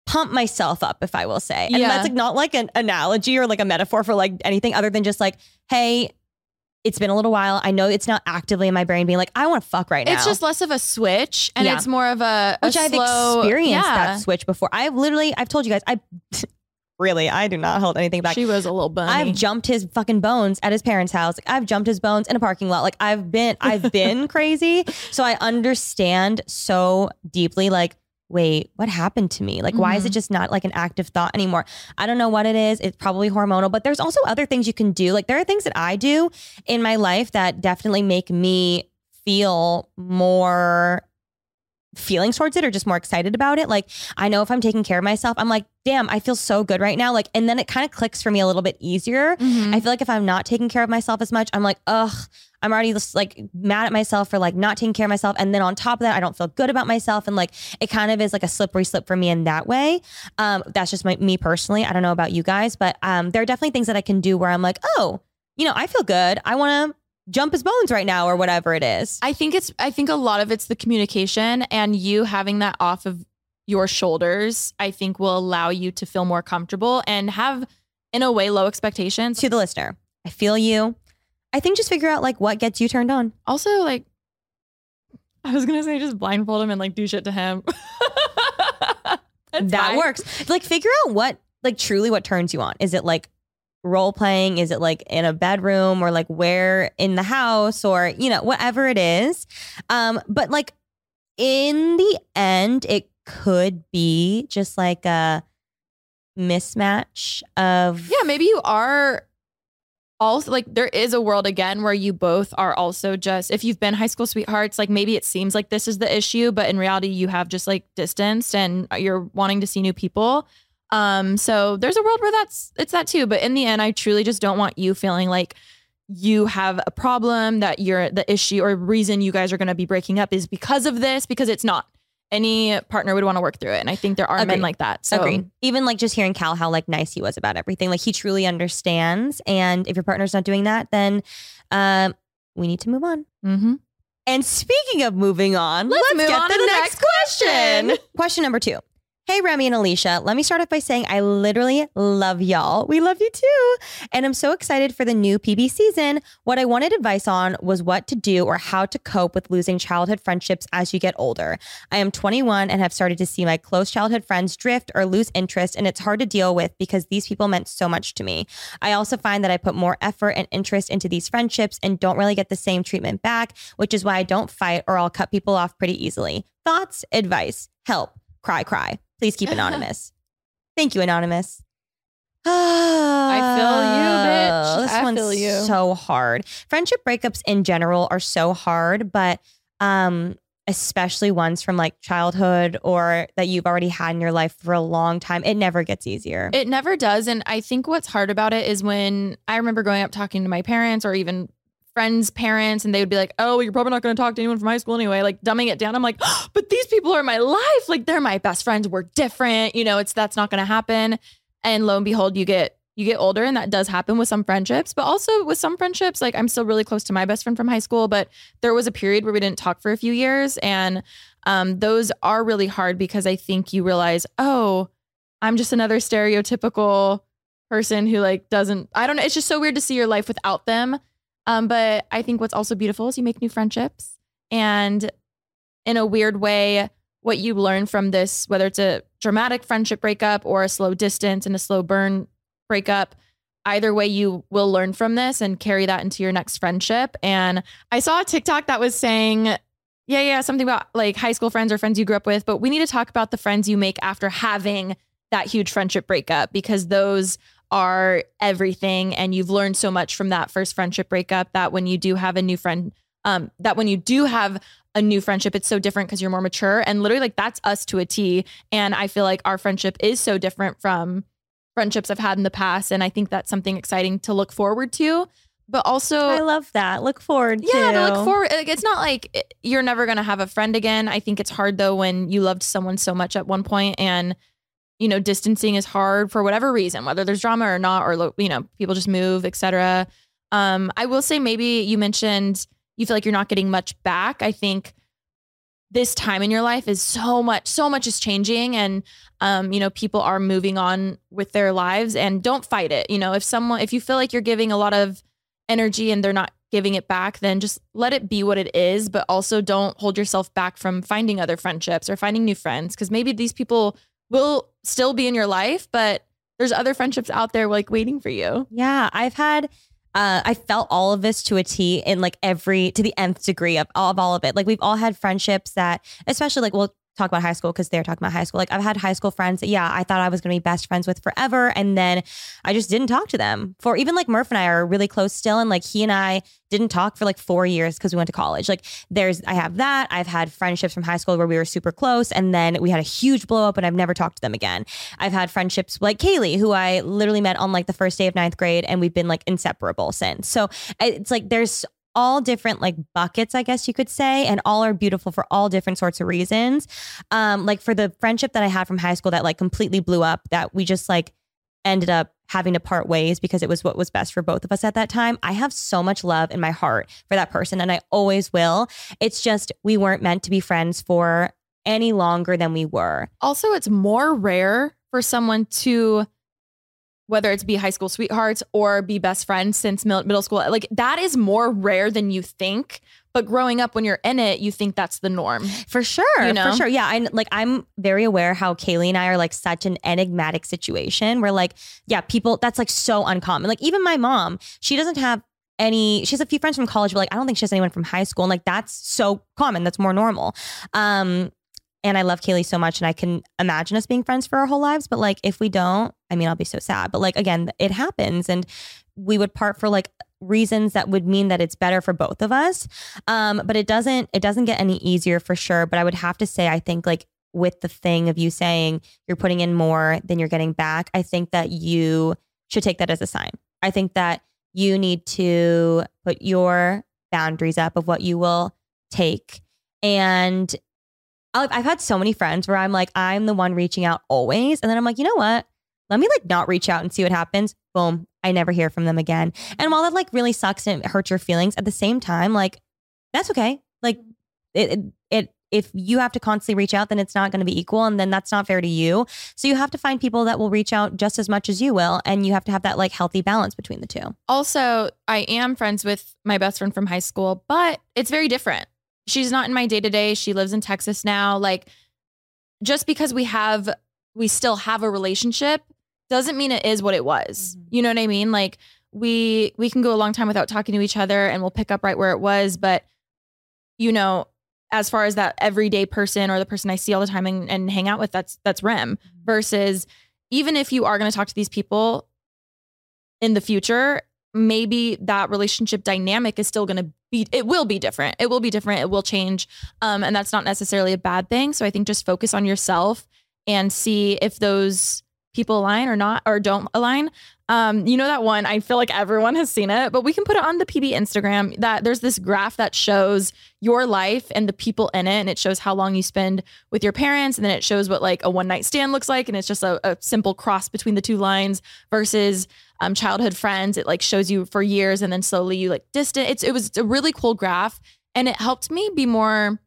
pump myself up, if I will say. And Yeah. that's like not like an analogy or like a metaphor for like anything other than just like, hey, it's been a little while. I know it's not actively in my brain being like, I want to fuck right now. it's just less of a switch and Yeah. it's more of a, a which I've slow- experienced yeah. that switch before. I've literally, I've told you guys, I really, I do not hold anything back. she was a little bunny I've jumped his fucking bones at his parents' house. Like, I've jumped his bones in a parking lot. Like I've been, I've been crazy. So I understand so deeply. Like, wait, what happened to me? Like, why is it mm-hmm. just not like an active thought anymore? I don't know what it is. It's probably hormonal, but there's also other things you can do. Like there are things that I do in my life that definitely make me feel more feelings towards it or just more excited about it. Like I know if I'm taking care of myself, I'm like, damn, I feel so good right now. Like, and then it kind of clicks for me a little bit easier. Mhm. I feel like if I'm not taking care of myself as much, I'm like, ugh, I'm already just like mad at myself for like not taking care of myself. And then on top of that, I don't feel good about myself. And like it kind of is like a slippery slip for me in that way. Um, that's just my, me personally. I don't know about you guys, but um, there are definitely things that I can do where I'm like, oh, you know, I feel good. I want to jump his bones right now or whatever it is. I think it's I think a lot of it's the communication and you having that off of your shoulders, I think will allow you to feel more comfortable and have in a way low expectations. to the listener, I feel you. I think just figure out like what gets you turned on. Also like I was gonna say just blindfold him and like do shit to him. That fine. works. Like figure out what like truly what turns you on. Is it like role playing? Is it like in a bedroom or like where in the house or you know whatever it is. Um, but like in the end, it could be just like a mismatch of Yeah, maybe you are also like there is a world again where you both are also just if you've been high school sweethearts, like maybe it seems like this is the issue, but in reality you have just like distanced and you're wanting to see new people. Um, so there's a world where that's it's that too. But in the end, I truly just don't want you feeling like you have a problem that you're the issue or reason you guys are gonna be breaking up is because of this, because it's not. Any partner would want to work through it. And I think there are men like that. So Agreed. Even like just hearing Cal how like nice he was about everything. Like he truly understands. And if your partner's not doing that, then um, we need to move on. mm-hmm. And speaking of moving on, Let's let's, move get on to to the the next next question. question. Question number two. Hey, Remy and Alicia, let me start off by saying I literally love y'all. We love you too. And I'm so excited for the new PB season. What I wanted advice on was what to do or how to cope with losing childhood friendships as you get older. I am 21 and have started to see my close childhood friends drift or lose interest, and it's hard to deal with because these people meant so much to me. I also find that I put more effort and interest into these friendships and don't really get the same treatment back, which is why I don't fight or I'll cut people off pretty easily. Thoughts, advice, help, cry, cry. Please keep anonymous. Thank you, anonymous. I feel you, bitch. This I one's feel you. so hard. Friendship breakups in general are so hard, but um, especially ones from like childhood or that you've already had in your life for a long time, it never gets easier. It never does. And I think what's hard about it is when I remember growing up talking to my parents or even friends' parents and they would be like, oh, you're probably not going to talk to anyone from high school anyway, like dumbing it down. I'm like, oh, but these people are my life. Like they're my best friends. We're different. You know, it's that's not going to happen. And lo and behold, you get you get older and that does happen with some friendships, but also with some friendships, like I'm still really close to my best friend from high school, but there was a period where we didn't talk for a few years. And um, those are really hard because I think you realize, oh, I'm just another stereotypical person who like doesn't, I don't know. It's just so weird to see your life without them. Um, but I think what's also beautiful is you make new friendships. And in a weird way, what you learn from this, whether it's a dramatic friendship breakup or a slow distance and a slow burn breakup either way you will learn from this and carry that into your next friendship and i saw a tiktok that was saying yeah yeah something about like high school friends or friends you grew up with but we need to talk about the friends you make after having that huge friendship breakup because those are everything and you've learned so much from that first friendship breakup that when you do have a new friend um that when you do have a new friendship it's so different because you're more mature and literally like that's us to a T and I feel like our friendship is so different from friendships I've had in the past. And I think that's something exciting to look forward to. But also, I love that. Look forward yeah, to. to look forward. Like, it's not like you're never going to have a friend again. I think it's hard though when you loved someone so much at one point and, you know, distancing is hard for whatever reason, whether there's drama or not, or, you know, people just move, etc. Um, I will say maybe you mentioned you feel like you're not getting much back. I think this time in your life is so much so much is changing and um you know people are moving on with their lives and don't fight it you know if someone if you feel like you're giving a lot of energy and they're not giving it back then just let it be what it is but also don't hold yourself back from finding other friendships or finding new friends because maybe these people will still be in your life but there's other friendships out there like waiting for you Yeah, I've had uh, I felt all of this to a T in like every to the nth degree of all of all of it. Like we've all had friendships that, especially like we'll talk about high school because they're talking about high school. Like I've had high school friends that yeah, I thought I was gonna be best friends with forever, and then I just didn't talk to them for even like Murph and I are really close still, and like he and I didn't talk for like four years because we went to college. Like there's I have that. I've had friendships from high school where we were super close, and then we had a huge blow up, and I've never talked to them again. I've had friendships like Kaylee, who I literally met on like the first day of ninth grade, and we've been like inseparable since. So it's like there's all different like buckets, I guess you could say, and all are beautiful for all different sorts of reasons. Um, like for the friendship that I had from high school that like completely blew up, that we just like ended up having to part ways because it was what was best for both of us at that time. I have so much love in my heart for that person and I always will. It's just we weren't meant to be friends for any longer than we were. Also, it's more rare for someone to, whether it's be high school sweethearts or be best friends since middle school, like that is more rare than you think. But growing up, when you're in it, you think that's the norm. For sure. You know? For sure. Yeah. I like I'm very aware how Kaylee and I are like such an enigmatic situation where like, yeah, people that's like so uncommon. Like even my mom, she doesn't have any she has a few friends from college, but like I don't think she has anyone from high school. And like that's so common. That's more normal. Um and I love Kaylee so much and I can imagine us being friends for our whole lives. But like if we don't, I mean I'll be so sad. But like again, it happens and we would part for like reasons that would mean that it's better for both of us. Um, but it doesn't it doesn't get any easier for sure. But I would have to say, I think like with the thing of you saying you're putting in more than you're getting back, I think that you should take that as a sign. I think that you need to put your boundaries up of what you will take. And I've I've had so many friends where I'm like, I'm the one reaching out always. And then I'm like, you know what? Let me like not reach out and see what happens. Boom. I never hear from them again. And while that like really sucks and hurts your feelings, at the same time, like that's okay. Like it, it, it if you have to constantly reach out, then it's not going to be equal, and then that's not fair to you. So you have to find people that will reach out just as much as you will, and you have to have that like healthy balance between the two. Also, I am friends with my best friend from high school, but it's very different. She's not in my day to day. She lives in Texas now. Like, just because we have, we still have a relationship doesn't mean it is what it was. Mm-hmm. You know what I mean? Like, we we can go a long time without talking to each other and we'll pick up right where it was but you know as far as that everyday person or the person I see all the time and, and hang out with that's that's Rem mm-hmm. versus even if you are going to talk to these people in the future maybe that relationship dynamic is still going to be it will be different. It will be different. It will change. Um, and that's not necessarily a bad thing. So i think just focus on yourself and see if those people align or not or don't align Um, you know that one? I feel like everyone has seen it, but we can put it on the PB Instagram. That there's this graph that shows your life and the people in it, and it shows how long you spend with your parents, and then it shows what like a one night stand looks like, and it's just a, a simple cross between the two lines versus um, childhood friends. It like shows you for years, and then slowly you like distant. It's it was a really cool graph, and it helped me be more.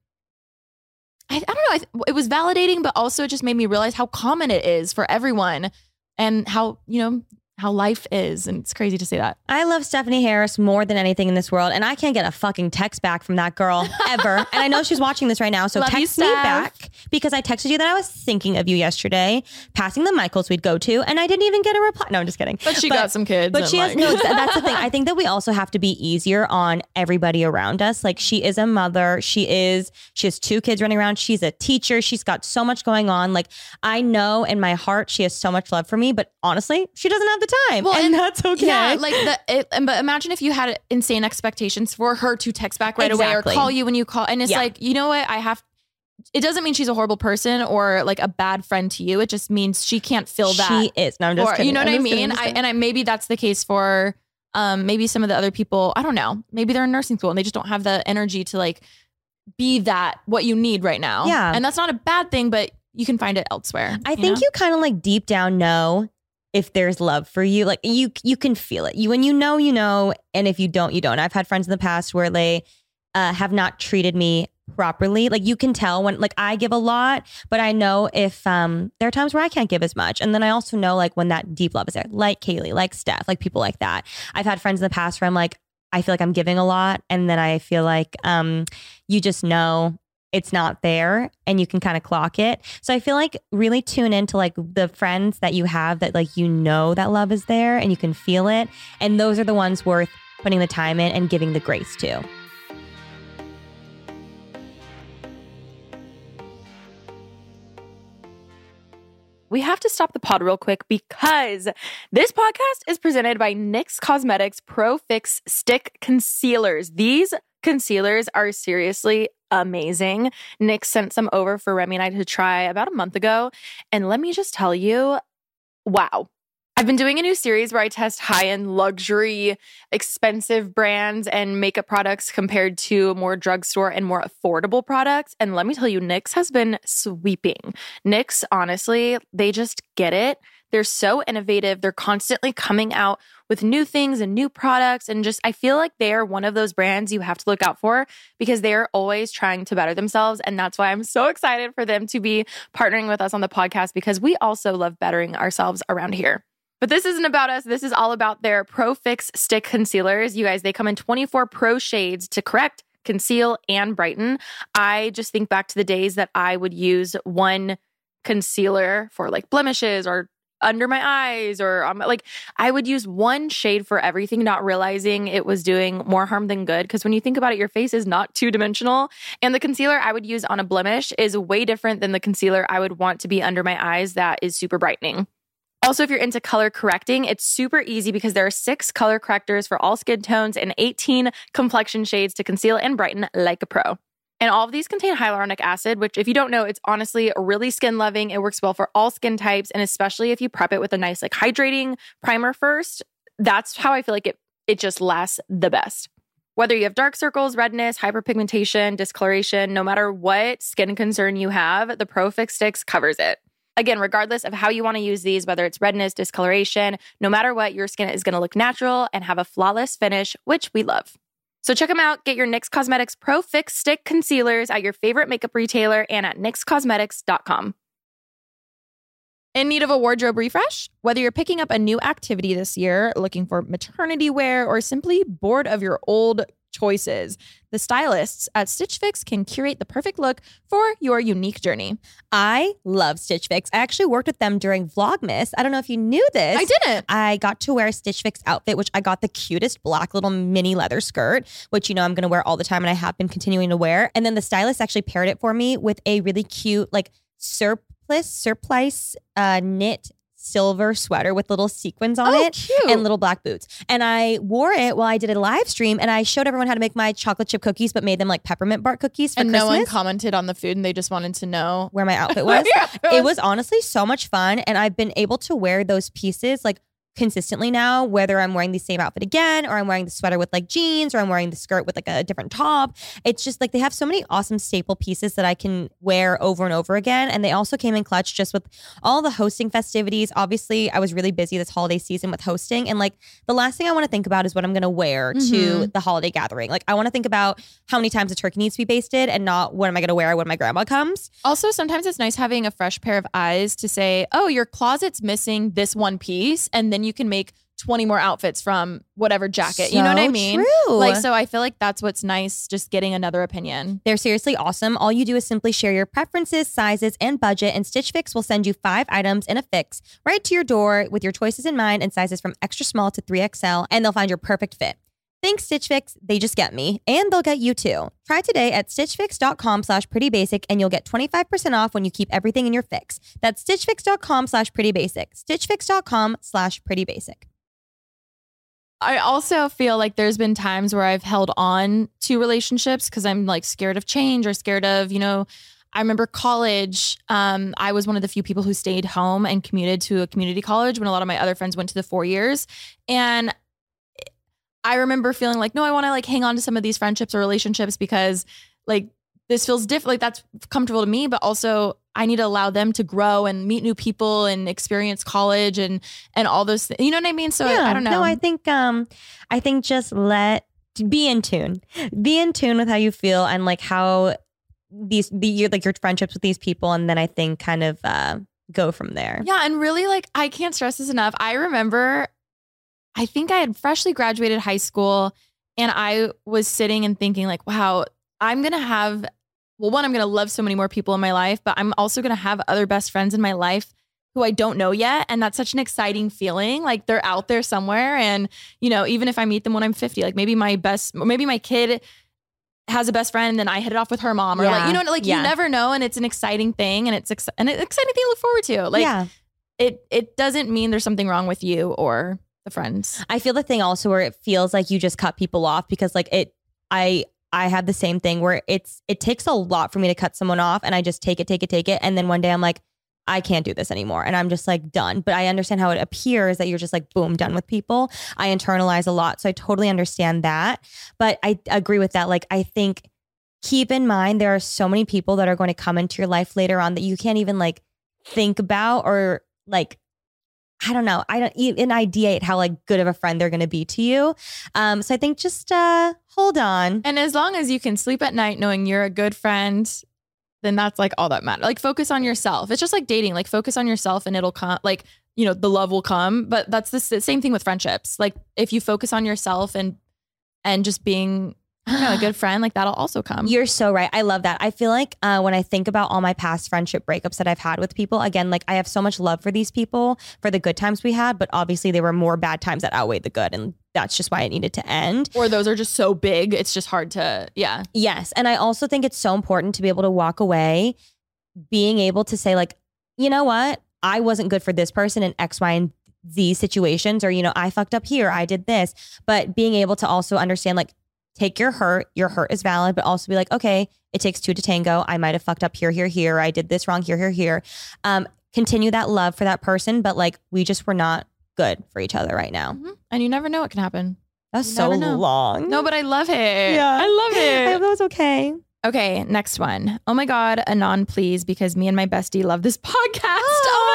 I, I don't know. I, it was validating, but also it just made me realize how common it is for everyone, and how you know how life is. And it's crazy to say that. I love Stephanie Harris more than anything in this world, and I can't get a fucking text back from that girl ever. and I know she's watching this right now, so Love you, text me back because I texted you that I was thinking of you yesterday, passing the Michaels we'd go to, and I didn't even get a reply. No, I'm just kidding. But she got some kids. But she has no. That's the thing. I think that we also have to be easier on everybody around us. Like she is a mother. She is. She has two kids running around. She's a teacher. She's got so much going on. Like I know in my heart she has so much love for me. But honestly, she doesn't have the time, Well, and, and- that's okay. Yeah, like the it, and but imagine if you had insane expectations for her to text back right away or call you when you call, and it's Yeah. like you know what I have. It doesn't mean she's a horrible person or like a bad friend to you. It just means she can't feel that. she is. No, I'm just or, kidding. you know what I'm I mean? I, and I maybe that's the case for um maybe some of the other people. I don't know. Maybe they're in nursing school and they just don't have the energy to like be that what you need right now. Yeah. and that's not a bad thing, but you can find it elsewhere. I think know? you kind of like deep down know if there's love for you. Like you you can feel it. You when you know, you know, and if you don't, you don't. I've had friends in the past where they uh, have not treated me properly. Like you can tell when like I give a lot, but I know if um there are times where I can't give as much. And then I also know like when that deep love is there, like Kaylee, like Steph, like people like that. I've had friends in the past where I'm like, I feel like I'm giving a lot, and then I feel like um you just know it's not there and you can kind of clock it. So I feel like really tune into like the friends that you have that like you know that love is there and you can feel it. And those are the ones worth putting the time in and giving the grace to. we have to stop the pod real quick because this podcast is presented by NYX Cosmetics Pro Fix Stick Concealers. These concealers are seriously amazing. NYX sent some over for Remi and I to try about a month ago. And let me just tell you, wow. I've been doing a new series where I test high end luxury, expensive brands and makeup products compared to more drugstore and more affordable products. And let me tell you, NYX has been sweeping. NYX, honestly, they just get it. They're so innovative. They're constantly coming out with new things and new products. And just, I feel like they are one of those brands you have to look out for because they are always trying to better themselves. And that's why I'm so excited for them to be partnering with us on the podcast because we also love bettering ourselves around here. But this isn't about us. This is all about their Pro Fix Stick Concealers. You guys, they come in 24 pro shades to correct, conceal, and brighten. I just think back to the days that I would use one concealer for like blemishes or under my eyes or um, like I would use one shade for everything, not realizing it was doing more harm than good. Because when you think about it, your face is not two dimensional. And the concealer I would use on a blemish is way different than the concealer I would want to be under my eyes that is super brightening. Also, if you're into color correcting, it's super easy because there are six color correctors for all skin tones and 18 complexion shades to conceal and brighten like a pro. And all of these contain hyaluronic acid, which, if you don't know, it's honestly really skin loving. It works well for all skin types, and especially if you prep it with a nice, like, hydrating primer first. That's how I feel like it, it just lasts the best. Whether you have dark circles, redness, hyperpigmentation, discoloration, no matter what skin concern you have, the ProFix Sticks covers it. Again, regardless of how you want to use these, whether it's redness, discoloration, no matter what, your skin is going to look natural and have a flawless finish, which we love. So check them out. Get your NYX Cosmetics Pro Fix Stick Concealers at your favorite makeup retailer and at NYXCosmetics.com. In need of a wardrobe refresh? Whether you're picking up a new activity this year, looking for maternity wear, or simply bored of your old choices, the stylists at Stitch Fix can curate the perfect look for your unique journey. I love Stitch Fix. I actually worked with them during Vlogmas. I don't know if you knew this. I didn't. I got to wear a Stitch Fix outfit, which I got the cutest black little mini leather skirt, which you know I'm going to wear all the time, and I have been continuing to wear. And then the stylist actually paired it for me with a really cute, like surplus, surplice uh, knit silver sweater with little sequins on Oh, it cute. and little black boots. And I wore it while I did a live stream, and I showed everyone how to make my chocolate chip cookies, but made them like peppermint bark cookies for and Christmas. no one commented on the food and they just wanted to know. where my outfit was. Yeah, it was honestly so much fun and I've been able to wear those pieces like consistently now, whether I'm wearing the same outfit again or I'm wearing the sweater with like jeans or I'm wearing the skirt with like a different top. It's just like they have so many awesome staple pieces that I can wear over and over again. And they also came in clutch just with all the hosting festivities. Obviously, I was really busy this holiday season with hosting. And like the last thing I want to think about is what I'm going to wear to Mhm. the holiday gathering. Like I want to think about how many times a turkey needs to be basted and not what am I going to wear when my grandma comes. Also, sometimes it's nice having a fresh pair of eyes to say, oh, your closet's missing this one piece. And then you can make 20 more outfits from whatever jacket. you know what I mean? true. Like, so I feel like that's what's nice, just getting another opinion. They're seriously awesome. All you do is simply share your preferences, sizes, and budget, and Stitch Fix will send you five items in a fix right to your door with your choices in mind and sizes from extra small to 3XL, and they'll find your perfect fit. Thanks, Stitch Fix. They just get me, and they'll get you too. Try today at stitchfix.com slash prettybasic, and you'll get 25% off when you keep everything in your fix. That's stitchfix.com slash prettybasic. stitchfix.com slash prettybasic. I also feel like there's been times where I've held on to relationships because I'm like scared of change or scared of, you know, I remember college. Um, I was one of the few people who stayed home and commuted to a community college when a lot of my other friends went to the four years. And I remember feeling like, no, I want to like hang on to some of these friendships or relationships because like this feels different. Like that's comfortable to me, but also I need to allow them to grow and meet new people and experience college and and all those. Th- you know what I mean? So I, I don't know. No, I think um I think just let be in tune. Be in tune with how you feel and like how these the your like your friendships with these people and then I think kind of uh go from there. Yeah, and really like I can't stress this enough. I remember I think I had freshly graduated high school and I was sitting and thinking like, wow, I'm going to have well, one I'm going to love so many more people in my life, but I'm also going to have other best friends in my life who I don't know yet and that's such an exciting feeling. Like they're out there somewhere and you know, even if I meet them when I'm 50, like maybe my best maybe my kid has a best friend and then I hit it off with her mom or like you know like Yeah. you never know and it's an exciting thing and it's ex- and an exciting thing to look forward to. Like yeah. it it doesn't mean there's something wrong with you or the friends. I feel the thing also where it feels like you just cut people off because like it I I have the same thing where it's it takes a lot for me to cut someone off and I just take it, take it, take it. And then one day I'm like, I can't do this anymore. And I'm just like done. But I understand how it appears that you're just like boom, done with people. I internalize a lot. So I totally understand that. But I agree with that. Like I think keep in mind there are so many people that are going to come into your life later on that you can't even like think about or like I don't know. I don't even ideate how like good of a friend they're going to be to you. Um, so I think just uh, hold on. And as long as you can sleep at night knowing you're a good friend, then that's like all that matters. Like focus on yourself. It's just like dating. Like focus on yourself and it'll come like, you know, the love will come. But that's the same thing with friendships. Like if you focus on yourself and and just being I don't know, a good friend, like that'll also come. You're so right. I love that. I feel like uh, when I think about all my past friendship breakups that I've had with people, again, like I have so much love for these people for the good times we had, but obviously there were more bad times that outweighed the good, and that's just why it needed to end. or those are just so big, it's just hard to yeah. Yes. And I also think it's so important to be able to walk away being able to say, like, you know what? I wasn't good for this person in X, Y, and Z situations, or, you know, I fucked up here, I did this. But being able to also understand, like, take your hurt, your hurt is valid, but also be like, okay, it takes two to tango. I might have fucked up here, here, here. I did this wrong here, here, here. Um, continue that love for that person, but like, we just were not good for each other right now. Mhm. And you never know what can happen. That's You so long. No, but I love it. Yeah. I love it. I hope that was okay. Okay, next one. Oh my God, Anon, please, because me and my bestie love this podcast. Oh,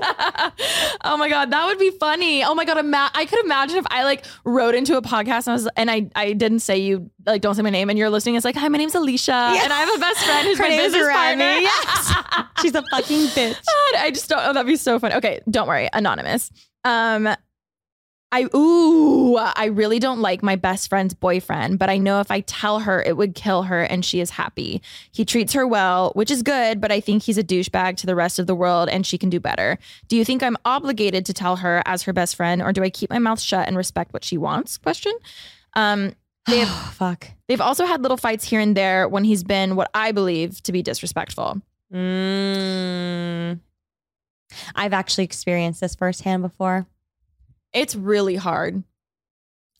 my God, hey girls. oh my God, that would be funny. Oh my God, ima- I could imagine if I like wrote into a podcast and I was and I I didn't say you like don't say my name and you're listening. It's like, hi, my name's Alisha, and I have a best friend who's Her my name business partner. Yes. She's a fucking bitch. God, I just don't. Oh, that'd be so funny. Okay, don't worry, anonymous. Um, I ooh, I really don't like my best friend's boyfriend, but I know if I tell her, it would kill her, and she is happy. He treats her well, which is good, but I think he's a douchebag to the rest of the world, and she can do better. Do you think I'm obligated to tell her as her best friend, or do I keep my mouth shut and respect what she wants? Question. Um, they have Oh, fuck. they've also had little fights here and there when he's been what I believe to be disrespectful. Mm. I've actually experienced this firsthand before. It's really hard.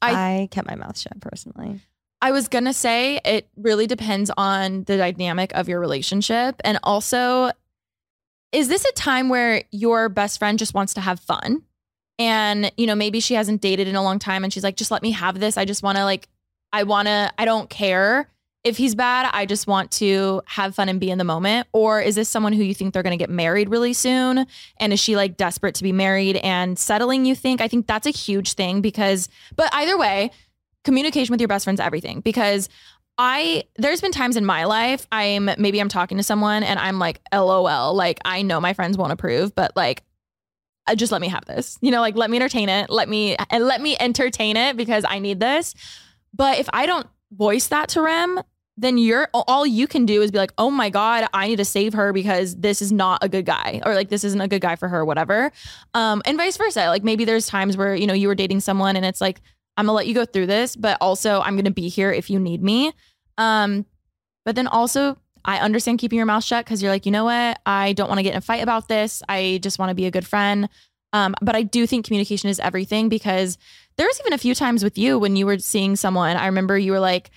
I- I, kept my mouth shut personally. I was gonna say it really depends on the dynamic of your relationship, and also is this a time where your best friend just wants to have fun? And, you know, maybe she hasn't dated in a long time and she's like, just let me have this. I just want to, like, I want to, I don't care if he's bad. I just want to have fun and be in the moment. Or is this someone who you think they're going to get married really soon? And is she like desperate to be married and settling, you think? I think that's a huge thing because, but either way, communication with your best friend's everything because I there's been times in my life I'm maybe I'm talking to someone and I'm like lol like I know my friends won't approve but like uh, just let me have this you know like let me entertain it let me and let me entertain it because I need this but if I don't voice that to Rem then you're all you can do is be like oh my god I need to save her because this is not a good guy or like this isn't a good guy for her whatever um and vice versa like maybe there's times where you know you were dating someone and it's like I'm gonna let you go through this, but also I'm gonna be here if you need me. Um, but then also I understand keeping your mouth shut because you're like, you know what? I don't want to get in a fight about this. I just want to be a good friend. Um, but I do think communication is everything because there's even a few times with you when you were seeing someone. I remember you were like,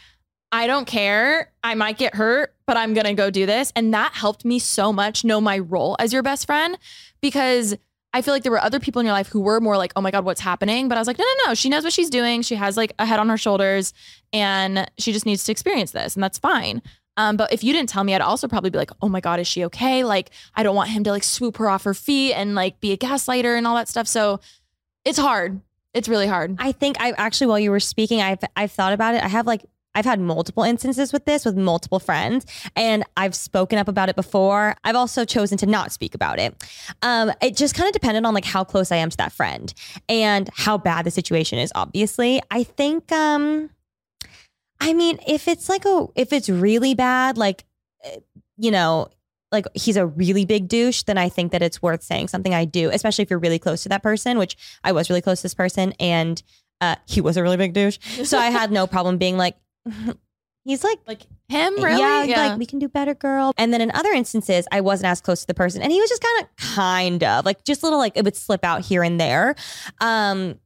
I don't care. I might get hurt, but I'm going to go do this. And that helped me so much know my role as your best friend because I feel like there were other people in your life who were more like, oh my God, what's happening? But I was like, no, no, no. She knows what she's doing. She has like a head on her shoulders and she just needs to experience this. And that's fine. Um, but if you didn't tell me, I'd also probably be like, oh my God, is she okay? Like, I don't want him to like swoop her off her feet and like be a gaslighter and all that stuff. So it's hard. It's really hard. I think I actually, while you were speaking, I've I've thought about it. I have like I've had multiple instances with this with multiple friends, and I've spoken up about it before. I've also chosen to not speak about it. Um, it just kind of depended on like how close I am to that friend and how bad the situation is. Obviously, I think. Um, I mean, if it's like a if it's really bad, like eh, you know, like he's a really big douche, then I think that it's worth saying something I do, especially if you're really close to that person, which I was really close to this person and uh, he was a really big douche. So I had no problem being like, he's like like him really yeah, like we can do better girl and then in other instances i wasn't as close to the person and he was just kind of kind of like just little like it would slip out here and there um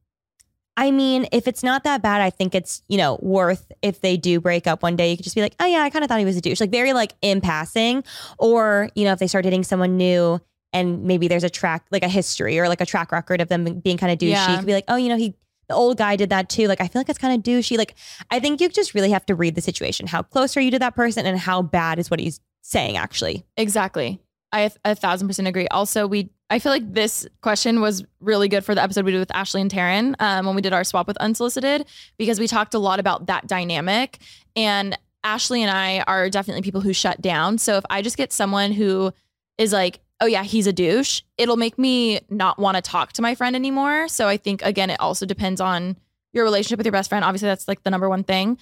I mean, if it's not that bad, I think it's, you know, worth if they do break up one day, you could just be like, oh yeah, I kind of thought he was a douche. Like very like in passing. Or, you know, if they start dating someone new and maybe there's a track, like a history or like a track record of them being kind of douchey, Yeah. you could be like, oh, you know, he the old guy did that too. Like I feel like it's kind of douchey. Like I think you just really have to read the situation. How close are you to that person and how bad is what he's saying actually? Exactly. I a thousand percent agree. Also, we I feel like this question was really good for the episode we did with Ashley and Taryn um, when we did our swap with unsolicited because we talked a lot about that dynamic. And Ashley and I are definitely people who shut down. So if I just get someone who is like, oh yeah, he's a douche, it'll make me not want to talk to my friend anymore. So I think again, it also depends on your relationship with your best friend. Obviously, that's like the number one thing.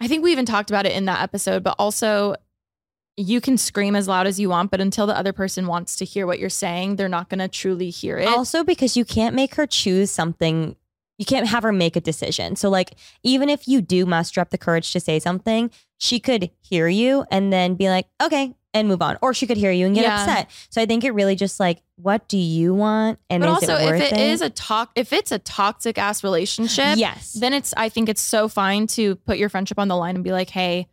I think we even talked about it in that episode, but also you can scream as loud as you want, but until the other person wants to hear what you're saying, they're not going to truly hear it. Also, because you can't make her choose something, you can't have her make a decision. So, like, even if you do muster up the courage to say something, she could hear you and then be like, okay, and move on. Or she could hear you and get Yeah. upset. So, I think it really just like, what do you want? And but is also, it worth if it is a talk, if it's a toxic ass relationship, yes. then it's. I think it's so fine to put your friendship on the line and be like, "Hey,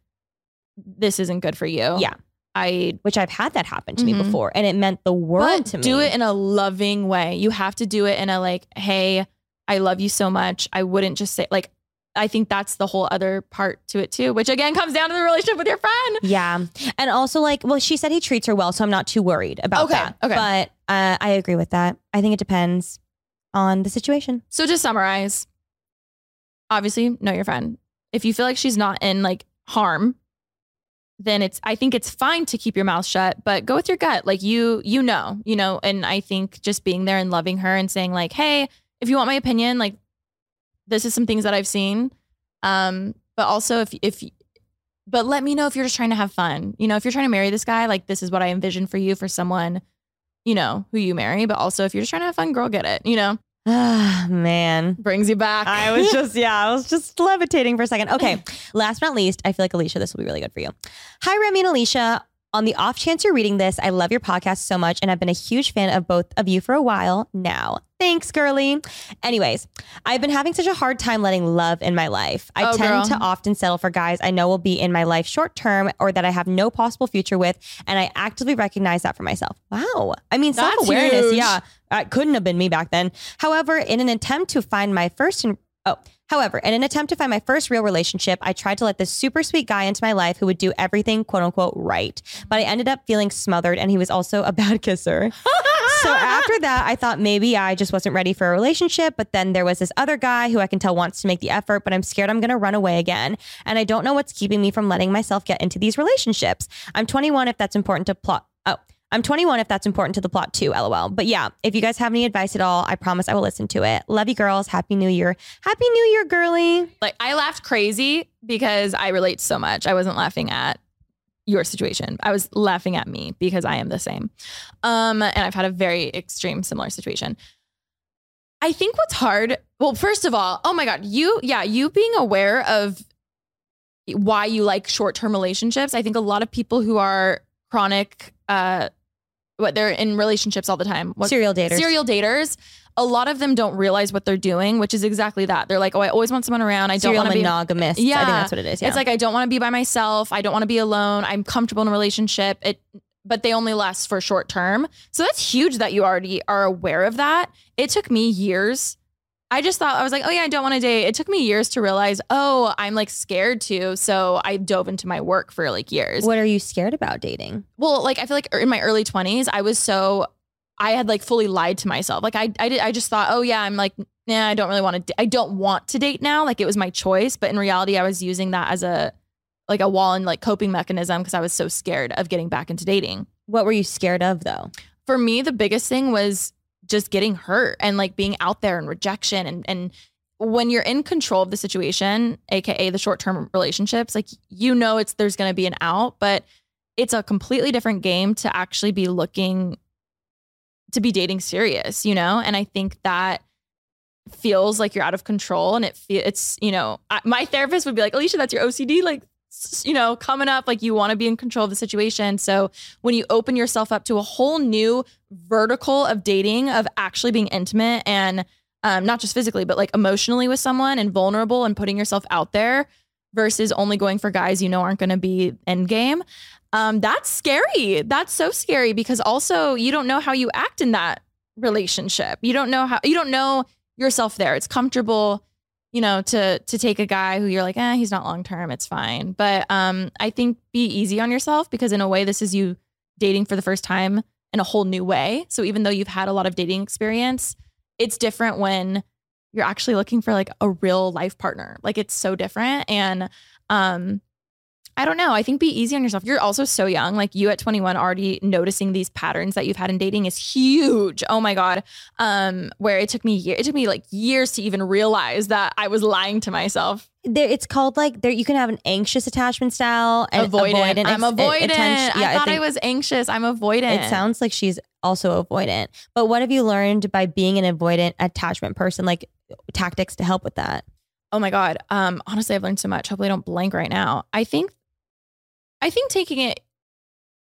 this isn't good for you." Yeah. I Which I've had that happen to me Mhm. before. And it meant the world but to me. do it in a loving way. You have to do it in a like, "Hey, I love you so much." I wouldn't just say like. I think that's the whole other part to it too, which again comes down to the relationship with your friend. Yeah. And also, like, well, she said he treats her well, so I'm not too worried about Okay, that. okay. But uh, I agree with that. I think it depends on the situation. So to summarize, obviously know your friend. If you feel like she's not in like harm, then it's I think it's fine to keep your mouth shut, but go with your gut. Like you you know, you know, and I think just being there and loving her and saying like, "Hey, if you want my opinion, like this is some things that I've seen." Um, but also if if but let me know if you're just trying to have fun. You know, if you're trying to marry this guy, like this is what I envision for you for someone, you know, who you marry, but also if you're just trying to have fun, girl, get it, you know? Ah, man. Brings you back. I was just, yeah, I was just levitating for a second. Okay. Last but not least, I feel like Alisha, this will be really good for you. Hi, Remi and Alisha. On the off chance you're reading this, I love your podcast so much and I've been a huge fan of both of you for a while now. Thanks, girly. Anyways, I've been having such a hard time letting love in my life. I Oh, tend girl. to often settle for guys I know will be in my life short term or that I have no possible future with, and I actively recognize that for myself. Wow. I mean, self awareness, yeah. It couldn't have been me back then. However, in an attempt to find my first and oh, however, in an attempt to find my first real relationship, I tried to let this super sweet guy into my life who would do everything quote unquote right. But I ended up feeling smothered and he was also a bad kisser. so after that, I thought maybe I just wasn't ready for a relationship. But then there was this other guy who I can tell wants to make the effort, but I'm scared I'm going to run away again. And I don't know what's keeping me from letting myself get into these relationships. I'm 21 if that's important to plot. I'm 21 if that's important to the plot too, lol. But yeah, if you guys have any advice at all, I promise I will listen to it. Love you girls. Happy New Year. Happy New Year, girly. Like I laughed crazy because I relate so much. I wasn't laughing at your situation. I was laughing at me because I am the same. Um, and I've had a very extreme similar situation. I think what's hard, well, first of all, oh my God, you, yeah, you being aware of why you like short term relationships. I think a lot of people who are chronic, uh, what they're in relationships all the time. What, Serial daters. serial daters. A lot of them don't realize what they're doing, which is exactly that. They're like, "Oh, I always want someone around. I don't want to be monogamous. I Yeah. think that's what it is. Yeah. It's like I don't want to be by myself. I don't want to be alone. I'm comfortable in a relationship. It but they only last for short term. So that's huge that you already are aware of that. It took me years. I just thought I was like, "Oh yeah, I don't want to date." It took me years to realize, "Oh, I'm like scared to." So I dove into my work for like years. what are you scared about dating? Well, like I feel like in my early 20s, I was so I had like fully lied to myself. Like I I did I just thought, "Oh yeah, I'm like nah, I don't really want to I don't want to date now." Like it was my choice, but in reality I was using that as a like a wall and like coping mechanism because I was so scared of getting back into dating. What were you scared of though? For me, the biggest thing was just getting hurt and like being out there and rejection and and when you're in control of the situation, aka the short-term relationships, like you know it's there's going to be an out, but it's a completely different game to actually be looking to be dating serious, you know? And I think that feels like you're out of control and it fe- it's, you know, I, my therapist would be like, "Alisha, that's your OCD like you know, coming up like you want to be in control of the situation." So, when you open yourself up to a whole new vertical of dating, of actually being intimate and um, not just physically, but like emotionally with someone and vulnerable and putting yourself out there versus only going for guys you know aren't going to be end game. Um, that's scary. That's so scary because also you don't know how you act in that relationship. You don't know how you don't know yourself there. It's comfortable, you know, to to take a guy who you're like, eh, he's not long term. It's fine. But um, I think be easy on yourself because in a way, this is you dating for the first time in a whole new way. So even though you've had a lot of dating experience, it's different when you're actually looking for like a real life partner. Like it's so different. And um I don't know. I think be easy on yourself. You're also so young. Like you at 21 already noticing these patterns that you've had in dating is huge. Oh my god. Um where it took me year it took me like years to even realize that I was lying to myself. There, it's called like there. You can have an anxious attachment style and avoidant. I'm ex- avoidant. attention- I thought I, think was anxious. I'm avoidant. It sounds like she's also avoidant. But what have you learned by being an avoidant attachment person? Like tactics to help with that. Oh my god. Um honestly I've learned so much. Hopefully I don't blank right now. I think I think taking it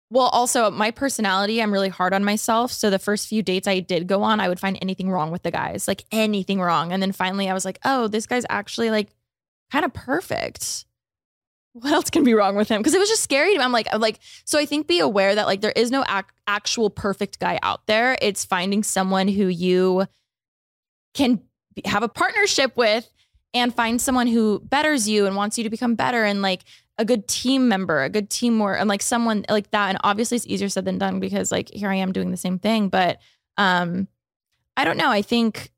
well also my personality I'm really hard on myself. So the first few dates I did go on I would find anything wrong with the guys. Like anything wrong. And then finally I was like, "Oh, this guy's actually like kind of perfect." What else can be wrong with him? Because it was just scary to me. I'm like, I'm like, so I think be aware that like there is no ac- actual perfect guy out there. It's finding someone who you can have a partnership with and find someone who betters you and wants you to become better and like a good team member, a good teamwork, and like someone like that. And obviously it's easier said than done because like here I am doing the same thing. But um I don't know. I think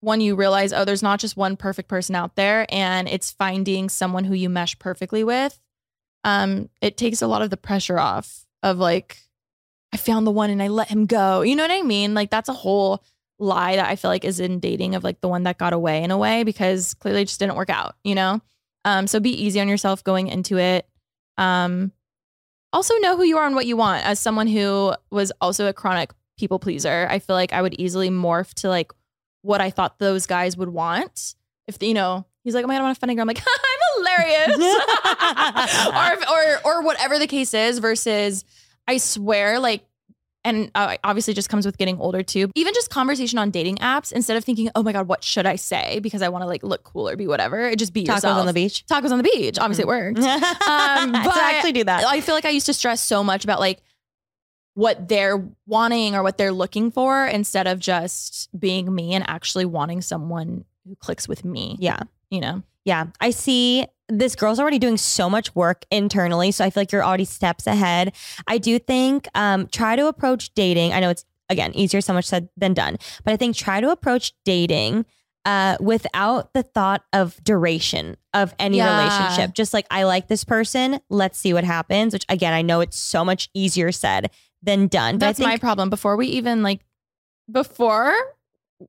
when you realize, oh, there's not just one perfect person out there, and it's finding someone who you mesh perfectly with, um, it takes a lot of the pressure off of like, I found the one and I let him go. You know what I mean? Like that's a whole lie that I feel like is in dating of like the one that got away in a way because clearly it just didn't work out, you know? Um, so be easy on yourself going into it. Um, also know who you are and what you want. As someone who was also a chronic people pleaser, I feel like I would easily morph to like what I thought those guys would want. If you know, he's like, oh my god, I don't want a funny girl. I'm like, I'm hilarious. or, or or whatever the case is versus I swear like and uh, obviously just comes with getting older too. Even just conversation on dating apps instead of thinking, "Oh my god, what should I say?" because I want to like look cool or be whatever. It just be Tacos yourself. on the beach. Tacos on the beach. Obviously, it worked. um, but to actually do that. I feel like I used to stress so much about like what they're wanting or what they're looking for instead of just being me and actually wanting someone who clicks with me. yeah. You know? Yeah, I see this girl's already doing so much work internally. So I feel like you're already steps ahead. I do think um, try to approach dating. I know it's, again, easier so much said than done, but I think try to approach dating uh, without the thought of duration of any Yeah. relationship. Just like, I like this person, let's see what happens, which again, I know it's so much easier said than done. That's my problem. Before we even like, before,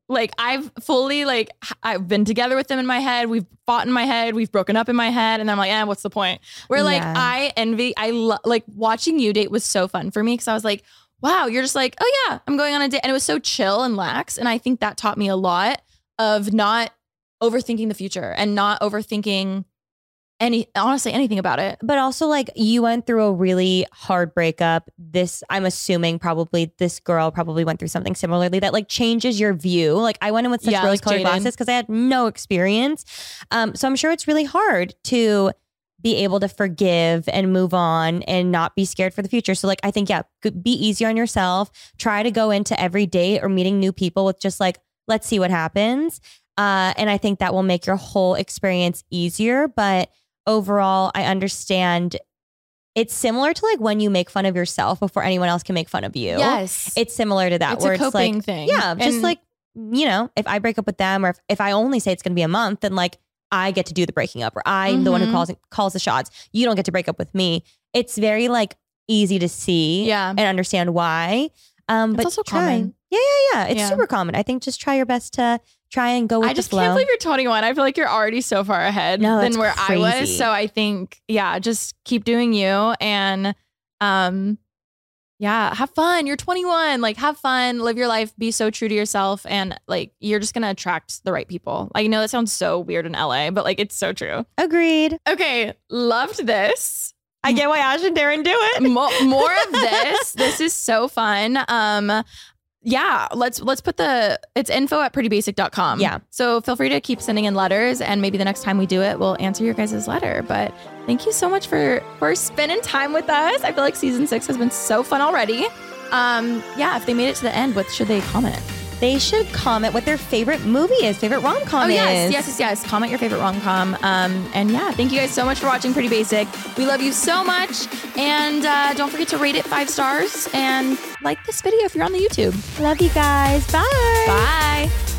like I've fully like I've been together with them in my head. We've fought in my head. We've broken up in my head, and I'm like, eh, what's the point? Where like Yeah. I envy. I lo- like watching you date was so fun for me because I was like, wow, you're just like, oh yeah, I'm going on a date, and it was so chill and lax, and I think that taught me a lot of not overthinking the future and not overthinking any honestly anything about it. But also, like, you went through a really hard breakup. This, I'm assuming, probably this girl probably went through something similarly that like changes your view. Like, I went in with such Yeah, rose colored glasses because I had no experience. Um, so I'm sure it's really hard to be able to forgive and move on and not be scared for the future. So, like, I think, yeah, be easy on yourself. Try to go into every date or meeting new people with just like, let's see what happens. Uh, and I think that will make your whole experience easier. But overall, I understand it's similar to like when you make fun of yourself before anyone else can make fun of you. Yes, It's similar to that It's where a it's coping like, thing. yeah, just And- like, you know, if I break up with them or if, if I only say it's going to be a month, then like I get to do the breaking up or I'm the one who Mhm. calls calls the shots. You don't get to break up with me. It's very like easy to see Yeah. and understand why. Um, It's but also try. common. Yeah, yeah, yeah. It's Yeah. super common. I think just try your best to try and go with I just the flow. can't believe you're 21. I feel like you're already so far ahead No, than it's where I was. crazy. So I think, yeah, just keep doing you and um yeah, have fun. You're 21. Like have fun, live your life, be so true to yourself and like you're just going to attract the right people. Like I know that sounds so weird in LA, but like it's so true. Agreed. Okay, loved this. I get why Ash and Taryn do it. Mo- more of this. This is so fun. Um yeah, let's let's put the it's info at prettybasic.com. Yeah. So feel free to keep sending in letters and maybe the next time we do it, we'll answer your guys' letter. But thank you so much for for spending time with us. I feel like season six has been so fun already. Um, yeah, if they made it to the end, what should they comment? They should comment what their favorite movie is, favorite rom com Oh is. yes, yes, yes, yes. Comment your favorite rom com. Um, and yeah, thank you guys so much for watching Pretty Basic. We love you so much, and uh, don't forget to rate it five stars and like this video if you're on the YouTube. Love you guys. Bye. Bye.